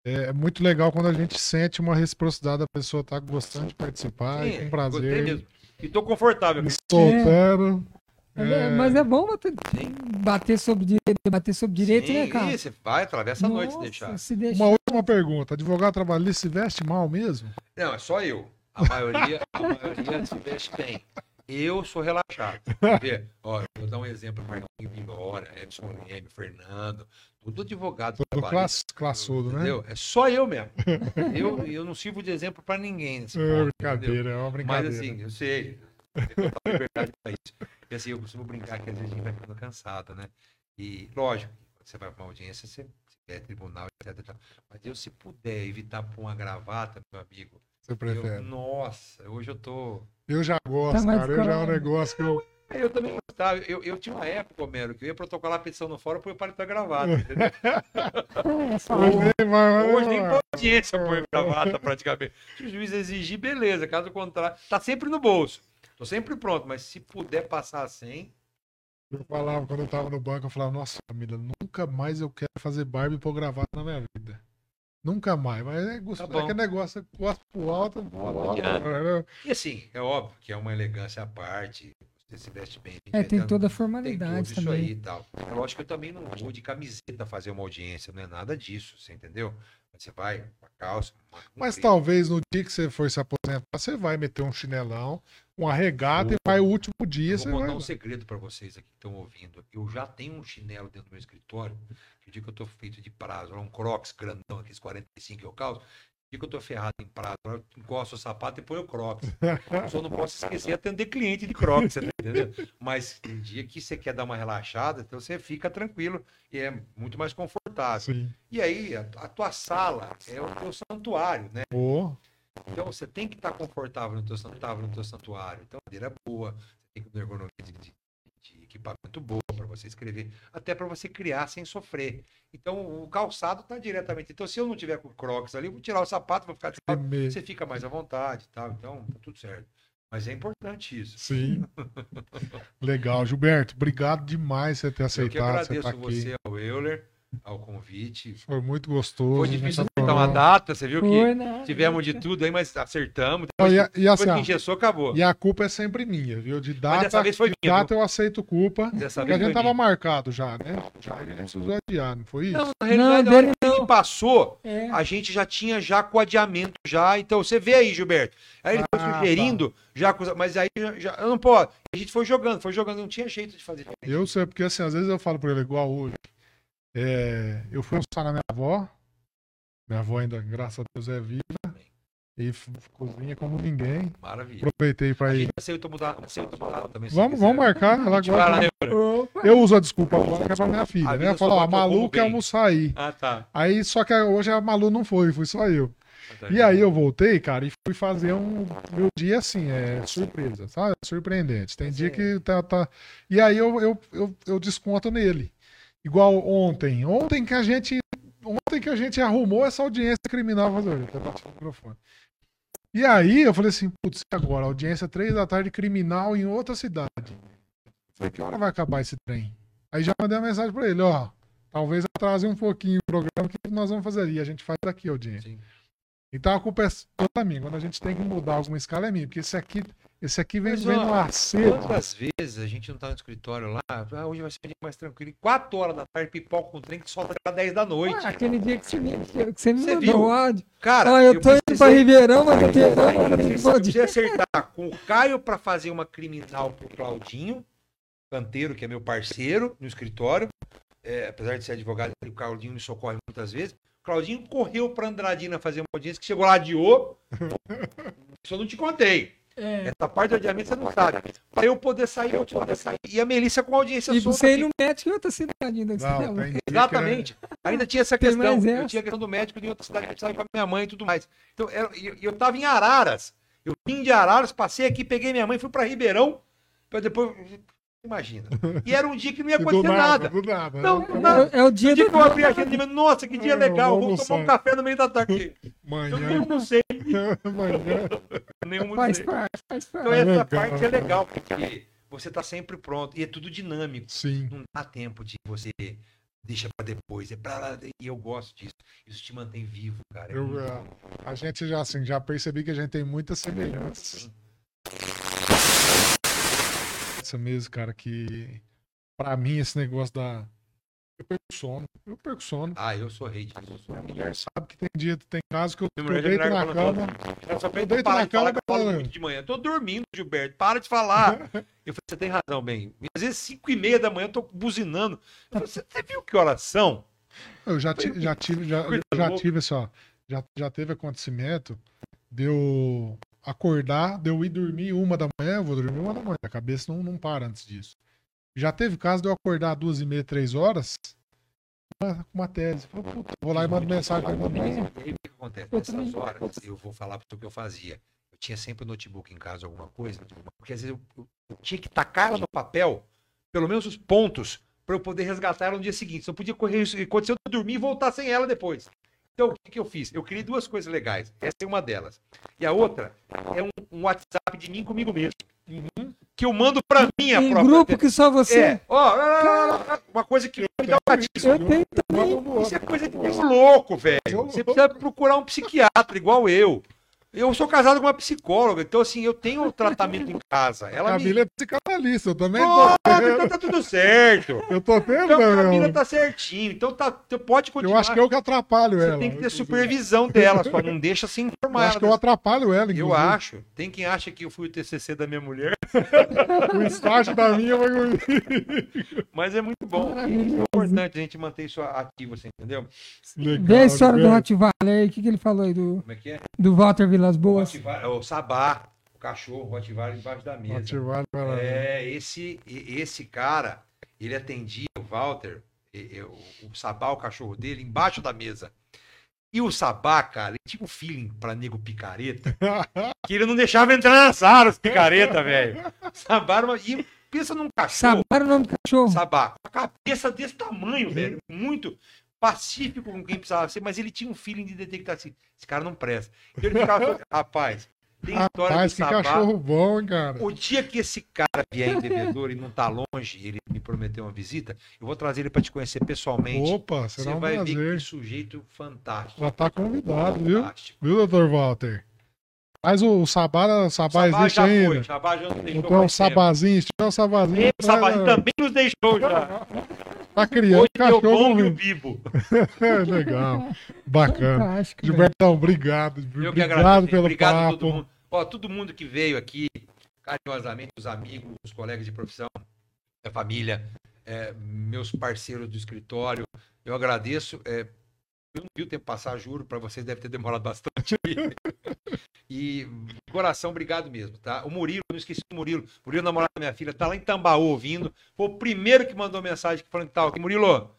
é muito legal quando a gente sente uma reciprocidade da pessoa tá gostando de participar e com Gostei prazer. mesmo. E tô confortável. Me soltando. É, é- Mas é bom bater, bater sobre direito, bater sobre direito, Sim, né, cara? Isso, vai, atravessa a noite se deixar. Se deixar. Uma última pergunta. Advogado trabalhista se veste mal mesmo? Não, é só eu. A maioria, a maioria se veste bem. Eu sou relaxado. Vê? Ó, eu vou dar um exemplo. Marquinhos Vingora, Edson Leme, Fernando, tudo advogado. Todo trabalhista, class, classudo, né? Entendeu? É só eu mesmo. Eu, eu não sirvo de exemplo pra ninguém nesse É, ponto, entendeu? brincadeira, é uma Mas brincadeira. assim, eu sei. Eu tenho total liberdade pra isso. E assim, eu costumo brincar que às vezes a gente vai ficando cansado, né? E lógico, quando você vai pra uma audiência, você, você é tribunal, etc. e tal. Mas eu, se puder evitar pôr uma gravata, meu amigo, Você eu, prefere? nossa, hoje eu tô. Eu já gosto, Tá cara. Eu já é um negócio que eu. Eu também gostava. Eu, eu tinha uma época, Homero, que eu ia protocolar a petição no fórum, eu ponho para gravata, entendeu? É, Hoje nem vai- Hoje nem pra audiência eu ponho gravata praticamente. Se o juiz exigir, beleza. Caso contrário, tá sempre no bolso. Tô sempre pronto, mas se puder passar sem, Eu falava, quando eu tava no banco, eu falava, nossa família, nunca mais eu quero fazer barba e pôr gravata na minha vida. Nunca mais. Mas é, gosto, Tá é aquele negócio, eu gosto pro alto. Não adianta. E assim, é óbvio que é uma elegância à parte. Você se veste bem. É, tem toda a Tem tudo formalidade isso também. aí e tal. É lógico que eu também não vou de camiseta fazer uma audiência, não é nada disso, você entendeu? Você vai com a calça. Mas um talvez no dia que você for se aposentar, você vai meter um chinelão, uma regata e vai o último dia, Eu você vou vai. contar um segredo para vocês aqui que estão ouvindo. Eu já tenho um chinelo dentro do meu escritório. Que o dia que eu tô feito de prazo, é um crocs grandão, aqueles 45 que eu calço. Dia que eu tô ferrado em prazo, eu encosto o sapato e põe o crocs. Só não posso esquecer de atender cliente de crocs, tá entendendo? Mas tem dia que você quer dar uma relaxada, então você fica tranquilo e é muito mais confortável. Sim. E aí, a, a tua sala é o teu santuário, né? Pô, Então você tem que estar confortável no teu santuário, no teu santuário. Então, a cadeira é boa, você tem que ter ergonomia de- de equipamento boa para você escrever, até para você criar sem sofrer. Então, o calçado está diretamente. Então, se eu não tiver com crocs ali, eu vou tirar o sapato, vou ficar descalço, me- você fica mais à vontade, e tal. Então, tá tudo certo. Mas é importante isso. sim. Legal. Gilberto, obrigado demais por você ter Eu que aceitado você agradeço tá aqui. você, ao Euler, ao convite. Foi muito gostoso. Foi difícil adorou. acertar uma data, você viu que Foi, né? tivemos de tudo aí, mas acertamos. Não, Depois, e, a- e assim, que engessou, acabou. e a culpa é sempre minha, viu? De data, dessa vez foi de minha, data eu aceito culpa. Dessa Porque a gente foi tava minha. marcado já, né? Já a gente precisou adiar, não foi isso? Não, na realidade, Não, hora que a gente passou, É. a gente já tinha já com adiamento já. Então você vê aí, Gilberto. Aí ele foi Ah, sugerindo, já com- mas aí já, já- eu não pode. A gente foi jogando, foi jogando, não tinha jeito de fazer. Eu sei, porque assim, às vezes eu falo pra ele igual hoje. É, eu fui almoçar na minha avó. Minha avó ainda, graças a Deus, é viva. E cozinha como ninguém. Maravilha. Aproveitei pra A ir. aceita mudar, aceita mudar também. Vamos, quiser. vamos marcar. Ela né? Opa. Eu uso a desculpa agora que é pra minha filha, Avisa né? Eu ó, a eu Malu quer almoçar aí. Ah, tá. Aí, só que hoje a Malu não foi, fui só eu. Tá E aí eu voltei, cara, e fui fazer um. Meu dia assim, é surpresa, sabe? Surpreendente. Tem dia que tá. tá... E aí eu, eu, eu, eu desconto nele. Igual ontem. Ontem que a gente. Ontem que a gente arrumou essa audiência criminal. Até bati o microfone. E aí eu falei assim, putz, agora? Audiência três da tarde criminal em outra cidade. Falei, que hora vai acabar esse trem? Aí já mandei uma mensagem pra ele, ó. Talvez atrase um pouquinho o programa que nós vamos fazer. E a gente faz aqui a audiência. Sim. Então a culpa é toda minha. Quando a gente tem que mudar alguma escala é minha. Porque esse aqui, esse aqui vem, Mas, vem ó, no acerto. Quantas vezes a gente não tá no escritório lá? Ah, hoje vai ser um dia mais tranquilo. E 4 horas da tarde, pipoca com trem que solta às 10 da noite. Ah, aquele dia que você me, que você me Você mandou o áudio. Cara, Ó, eu tô indo pra precisei- Ribeirão, mas eu tenho. Eu precisei acertar com o Caio para fazer uma criminal pro Claudinho, canteiro, que é meu parceiro no escritório. É, apesar de ser advogado, o Claudinho me socorre muitas vezes. O Claudinho correu para Andradina fazer uma audiência que chegou lá, adiou. Isso eu não te contei. É. Essa parte do adiamento você não sabe. Pra eu poder sair, eu poder sair. E a Melissa com a audiência E solta você ir no médico em outra cidade ainda. que Não, que Exatamente. Ainda tinha essa questão. Eu essa. tinha a questão do médico em outra cidade, eu precisava ir com a minha mãe e tudo mais. Então, e eu, eu tava em Araras. Eu vim de Araras, passei aqui, peguei minha mãe, fui pra Ribeirão, pra depois. Imagina. E era um dia que não ia é- do acontecer nada. Do nada. Não, né? não, nada. É, é o dia O dia do. que eu abri a agenda, nossa, que dia Eu legal, vou tomar um café no meio da tarde. Eu Manhã. nem almocei, Manhã. nem Faz parte, faz Então essa Legal. parte é legal, porque você tá sempre pronto. E é tudo dinâmico. Sim. Não dá tempo de você deixa pra depois. É pra lá, e eu gosto disso. Isso te mantém vivo, cara. É Eu, muito bom. a gente já, assim, já percebi que a gente tem muitas semelhanças. Essa mesmo, cara, que pra mim esse negócio da. Eu perco sono. Eu perco sono. Ah, eu sou rei disso. Eu sou A rei mulher sabe que tem dia, tem caso que eu, Minha deito na cama. Só Eu deito na de cama que eu falo muito de manhã. Tô dormindo, Gilberto. Para de falar. Eu falei, você tem razão, bem. Às vezes, 5 e meia da manhã, eu tô buzinando. Eu falei, você viu que horas são? Eu já, ti- já tive, já, já tive assim, ó. Já, já teve acontecimento de eu acordar, de eu ir dormir uma da manhã, eu vou dormir uma da manhã. A cabeça não, não para antes disso. Já teve caso de eu acordar duas e meia, três horas com uma, uma tese. Falei, puta, vou lá e mando mensagem pra Mas, mim. e aí, o que acontece? Eu Nessas horas, eu vou falar para o que eu fazia. Eu tinha sempre o notebook em casa, alguma coisa, porque às vezes eu, eu tinha que tacar ela no papel, pelo menos os pontos, para eu poder resgatar ela no dia seguinte. Só podia correr isso. Aconteceu eu dormir e voltar sem ela depois. Então, o que, que eu fiz? Eu criei duas coisas legais. Essa é uma delas. E a outra é um, um WhatsApp de mim comigo mesmo. Que eu mando para mim Em própria. grupo que só você. É, ó, uma coisa que me dá um gatilho. Eu tenho também. Isso é coisa de nego louco, velho. Você precisa procurar um psiquiatra igual eu. Eu sou casado com uma psicóloga, então assim, eu tenho um tratamento em casa. A Ela me. Camila é psicanalista, eu também Pô, tô. então tá tudo certo. Eu tô tendo, Então a Camila tá certinho. Então tá, você pode continuar. Eu acho que eu que atrapalho Você ela. tem que ter supervisão dela, só não deixa se Eu informar. acho que eu atrapalho ela, Eu inclusive. acho. Tem quem acha que eu fui o TCC da minha mulher, O estágio da minha vai. mas é muito bom. É importante a gente manter isso ativo, você entendeu? Legal, Vê a história do. Rottweiler aí, o que, que ele falou aí do, Como é que é? do Walter Vilas Boas? Rottweiler- O Sabá, o cachorro, o Rottweiler embaixo da mesa. Ativar para É, esse, esse cara, ele atendia o Walter, o, Sabá, o cachorro dele, embaixo da mesa. E o Sabá, cara, ele tinha um feeling pra nego picareta, que ele não deixava entrar na sala os picareta, velho. Sabá era uma... E pensa num cachorro, Sabá era o nome do cachorro? Sabá, com a cabeça desse tamanho, velho, muito pacífico com quem precisava ser, mas ele tinha um feeling de detectar assim, esse cara não presta. Então ele ficava, rapaz, tem história Rapaz, que Sabá... cachorro bom, hein, cara. O dia que esse cara vier em bebedouro e não tá longe, ele me prometeu uma visita, eu vou trazer ele para te conhecer pessoalmente. Opa, Você será um vai ver prazer. que sujeito fantástico. Já tá convidado, viu? fantástico. Viu, doutor Walter? Mas o, o Sabá, o Sabá, Sabá existe já ainda. foi, Sabá já nos deixou Então, o. Sabazinho, se tiver um Sabazinho, Sabá ó, também nos deixou já. tá criando Hoje cachorro. bom e o vivo. Legal, bacana. Fantástico. Gilbertão, obrigado. Eu Obrigado agradeço. pelo Obrigado a papo. todo mundo. Ó, todo mundo que veio aqui, carinhosamente, os amigos, os colegas de profissão, a família, é, meus parceiros do escritório, eu agradeço. é, eu não vi o tempo passar, juro, para vocês deve ter demorado bastante. e, de coração, obrigado mesmo, tá? O Murilo, não esqueci do Murilo. Murilo, namorado da minha filha, tá lá em Tambaú ouvindo. Foi o primeiro que mandou mensagem falando que tal. Murilo,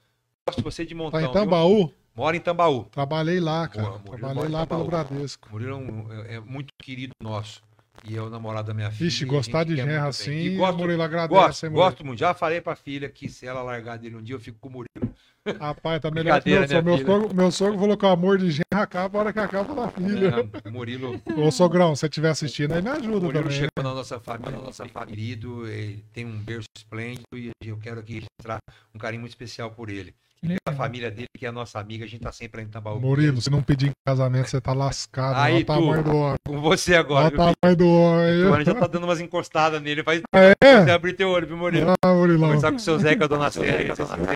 gosto de você de Tá montão. em viu? Tambaú? Mora em Tambaú. Trabalhei lá, cara. Murilo, Trabalhei em lá pelo. Bradesco. O Murilo é, um- é- é muito querido nosso. E é o namorado da minha filha. Vixe, gostar de bem. assim, E o gosto, Murilo agradece, gosto, hein, Murilo? gosto muito. Já falei pra filha que se ela largar dele um dia, eu fico com o Murilo. Rapaz, tá melhor que meu sogro. Meu minha filha. sogro, meu sogro falou que o amor de genro acaba a hora que acaba da filha. É, Murilo, Ô, sogrão, se você estiver assistindo aí, me ajuda Murilo também. chegou na nossa família, na nossa família, querido, ele tem um berço esplêndido e eu quero aqui registrar um carinho muito especial por ele. Que A família dele, que é a nossa amiga, a gente tá sempre em Tambaú. Murilo, se não pedir em casamento, você tá lascado. Aí, Olha o tamanho tu. do homem. Com você Olha agora. o tamanho do O homem. Já tá dando umas encostadas nele. Faz Ah, você é? abrir teu olho, viu, Murilo? Ah, Murilão. Conversar com o seu Zé, com a dona Célia.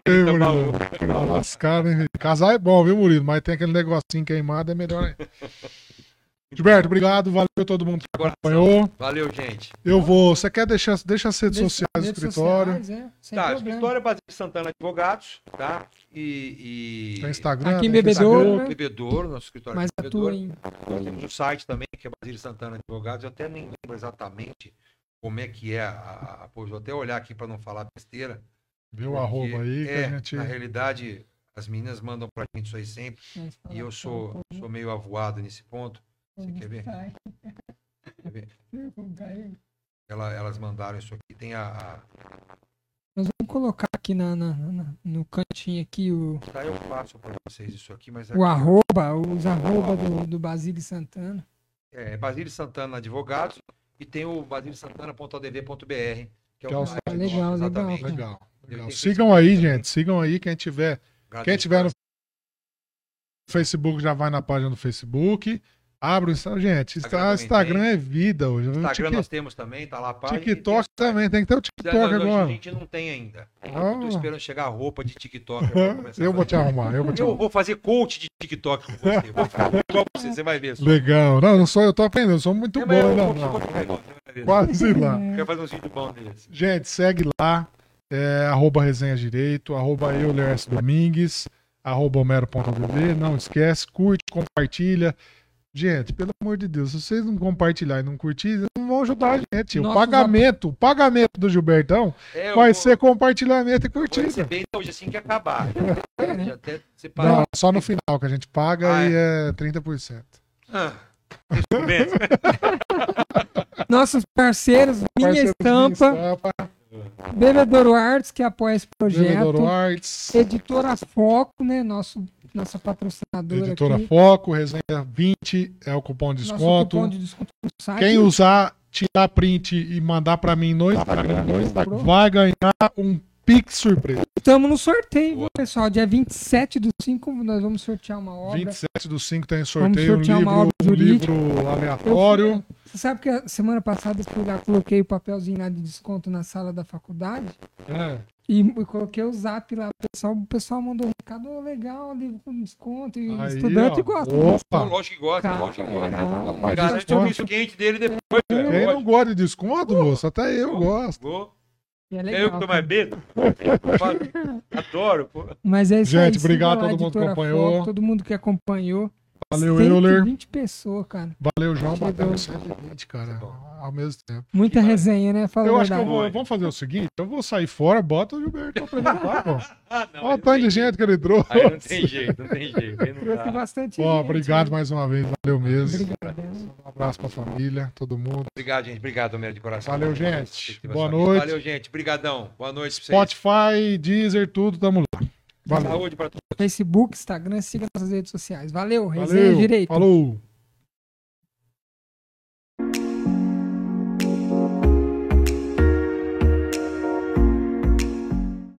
Ei. Murilo. Tá lascado, hein? Casar é bom, viu, Murilo? Mas tem aquele negocinho queimado, é melhor. hein? Gilberto, obrigado. Valeu todo mundo que Coração. acompanhou. Valeu, gente. Eu vou. Você quer deixar, deixa as redes Deixa- sociais do redes escritório? sociais, é, sem tá, problema. escritório Basílio Santana Advogados, tá? E. e... Tem Instagram. Aqui em Bebedouro, né? Bebedouro, nosso escritório Mas de atua Bebedouro. em. Nós temos o site também, que é Basílio Santana Advogados. Eu até nem lembro exatamente como é que é a. a, a pô, vou até olhar aqui para não falar besteira. Vê o arroba aí que é, a gente. Na realidade, as meninas mandam pra gente isso aí sempre. E eu sou, sou meio avoado nesse ponto. Você quer ver? Quer ver? Ela- elas mandaram isso aqui. Tem a. a Nós vamos colocar aqui na, na- na- no cantinho aqui o, tá, eu passo para vocês isso aqui, mas o aqui, arroba, os arroba do, do Basílio Santana. é Basílio Santana Advogados e tem o basilisantana.adv.br, que é o o site Legal, legal. Legal. Legal. Sigam aí, Facebook gente. Sigam aí. Quem tiver, quem tiver no Facebook já vai na página do Facebook. Abre o Instagram. Gente, Insta- Instagram Instagram é vida hoje. O Instagram Tik- nós temos também, tá lá página. TikTok também. Tem que ter o TikTok agora. A gente não tem ainda. Tô Ah, esperando chegar a roupa de TikTok. a eu vou te arrumar. Eu vou te Eu vou fazer coach de TikTok com você. Vou ficar igual você, você vai ver. só. Legal. Não, não sou eu, tô aprendendo. Eu sou muito É, bom, eu não, não. vou. Quase lá. Quero fazer uns vídeos bons desses. Gente, segue lá. É, arroba Resenha Direito, arroba Euler S. Domingues, arroba Homero.tv. Não esquece, curte, compartilha. Gente, pelo amor de Deus, se vocês não compartilharem e não curtirem, não vão ajudar a gente. O Nossos pagamento, o pagamento do Gilbertão É, vai vou- ser compartilhamento e vou curtida. receber hoje assim que acabar. Já até separar. Não, só no final que a gente paga Ah, e é 30%. Ah, deixa eu comer. Nossos parceiros, Minha Parceiro de Estampa, Estampa, Bebedouro Artes, que apoia esse projeto. Bebedouro Arts, Editora Foco, né? Nosso, nossa patrocinadora Editora aqui. Foco, Resenha 20 é o cupom de Nosso desconto. cupom de desconto no site. Quem usar, tirar print e mandar pra mim no Instagram, vai ganhar um Pix surpresa. Estamos no sorteio, viu, pessoal. Dia 27 do 5, nós vamos sortear uma obra. 27 do 5 tem sorteio, um sortear uma livro, obra um livro aleatório. Você sabe que a semana passada eu já coloquei o papelzinho lá de desconto na sala da faculdade É. e eu coloquei o zap lá. O pessoal, o pessoal mandou um recado "Ô, legal, livro com desconto. E o Aí, estudante ó. gosta. Opa! Lógico que gosta, Cara, lógico que gosta. Mas Garante o quente dele depois. Quem velho. não gosta de desconto, moço? Até eu gosto. Vou. É É legal, eu que tô mais besta. Adoro, pô. Mas é isso Gente, aí. obrigado a todo mundo que acompanhou. Foco, todo mundo que acompanhou. Valeu, Euler. 120 pessoas, cara. Valeu, João. Batendo 120, cara, ao mesmo tempo. Muita resenha, né? Fala Eu acho que eu vou, vamos fazer o seguinte, eu vou sair fora, bota o Gilberto pra apresentar, pô. Ah, não. Olha o tanto de gente que ele trouxe. Aí não tem jeito, não tem jeito. Não Trouxe dá. bastante Ó, gente, obrigado né? mais uma vez, valeu mesmo. Obrigado. Um abraço pra família, todo mundo. Obrigado, gente. Obrigado, Homero, de coração. Valeu, gente. Boa noite. Valeu, gente. Obrigadão. Boa noite pra vocês. Spotify, Deezer, tudo, tamo lá. Valeu. Saúde pra todos. Facebook, Instagram, siga nossas redes sociais. Valeu, resenha Valeu. direito. Falou.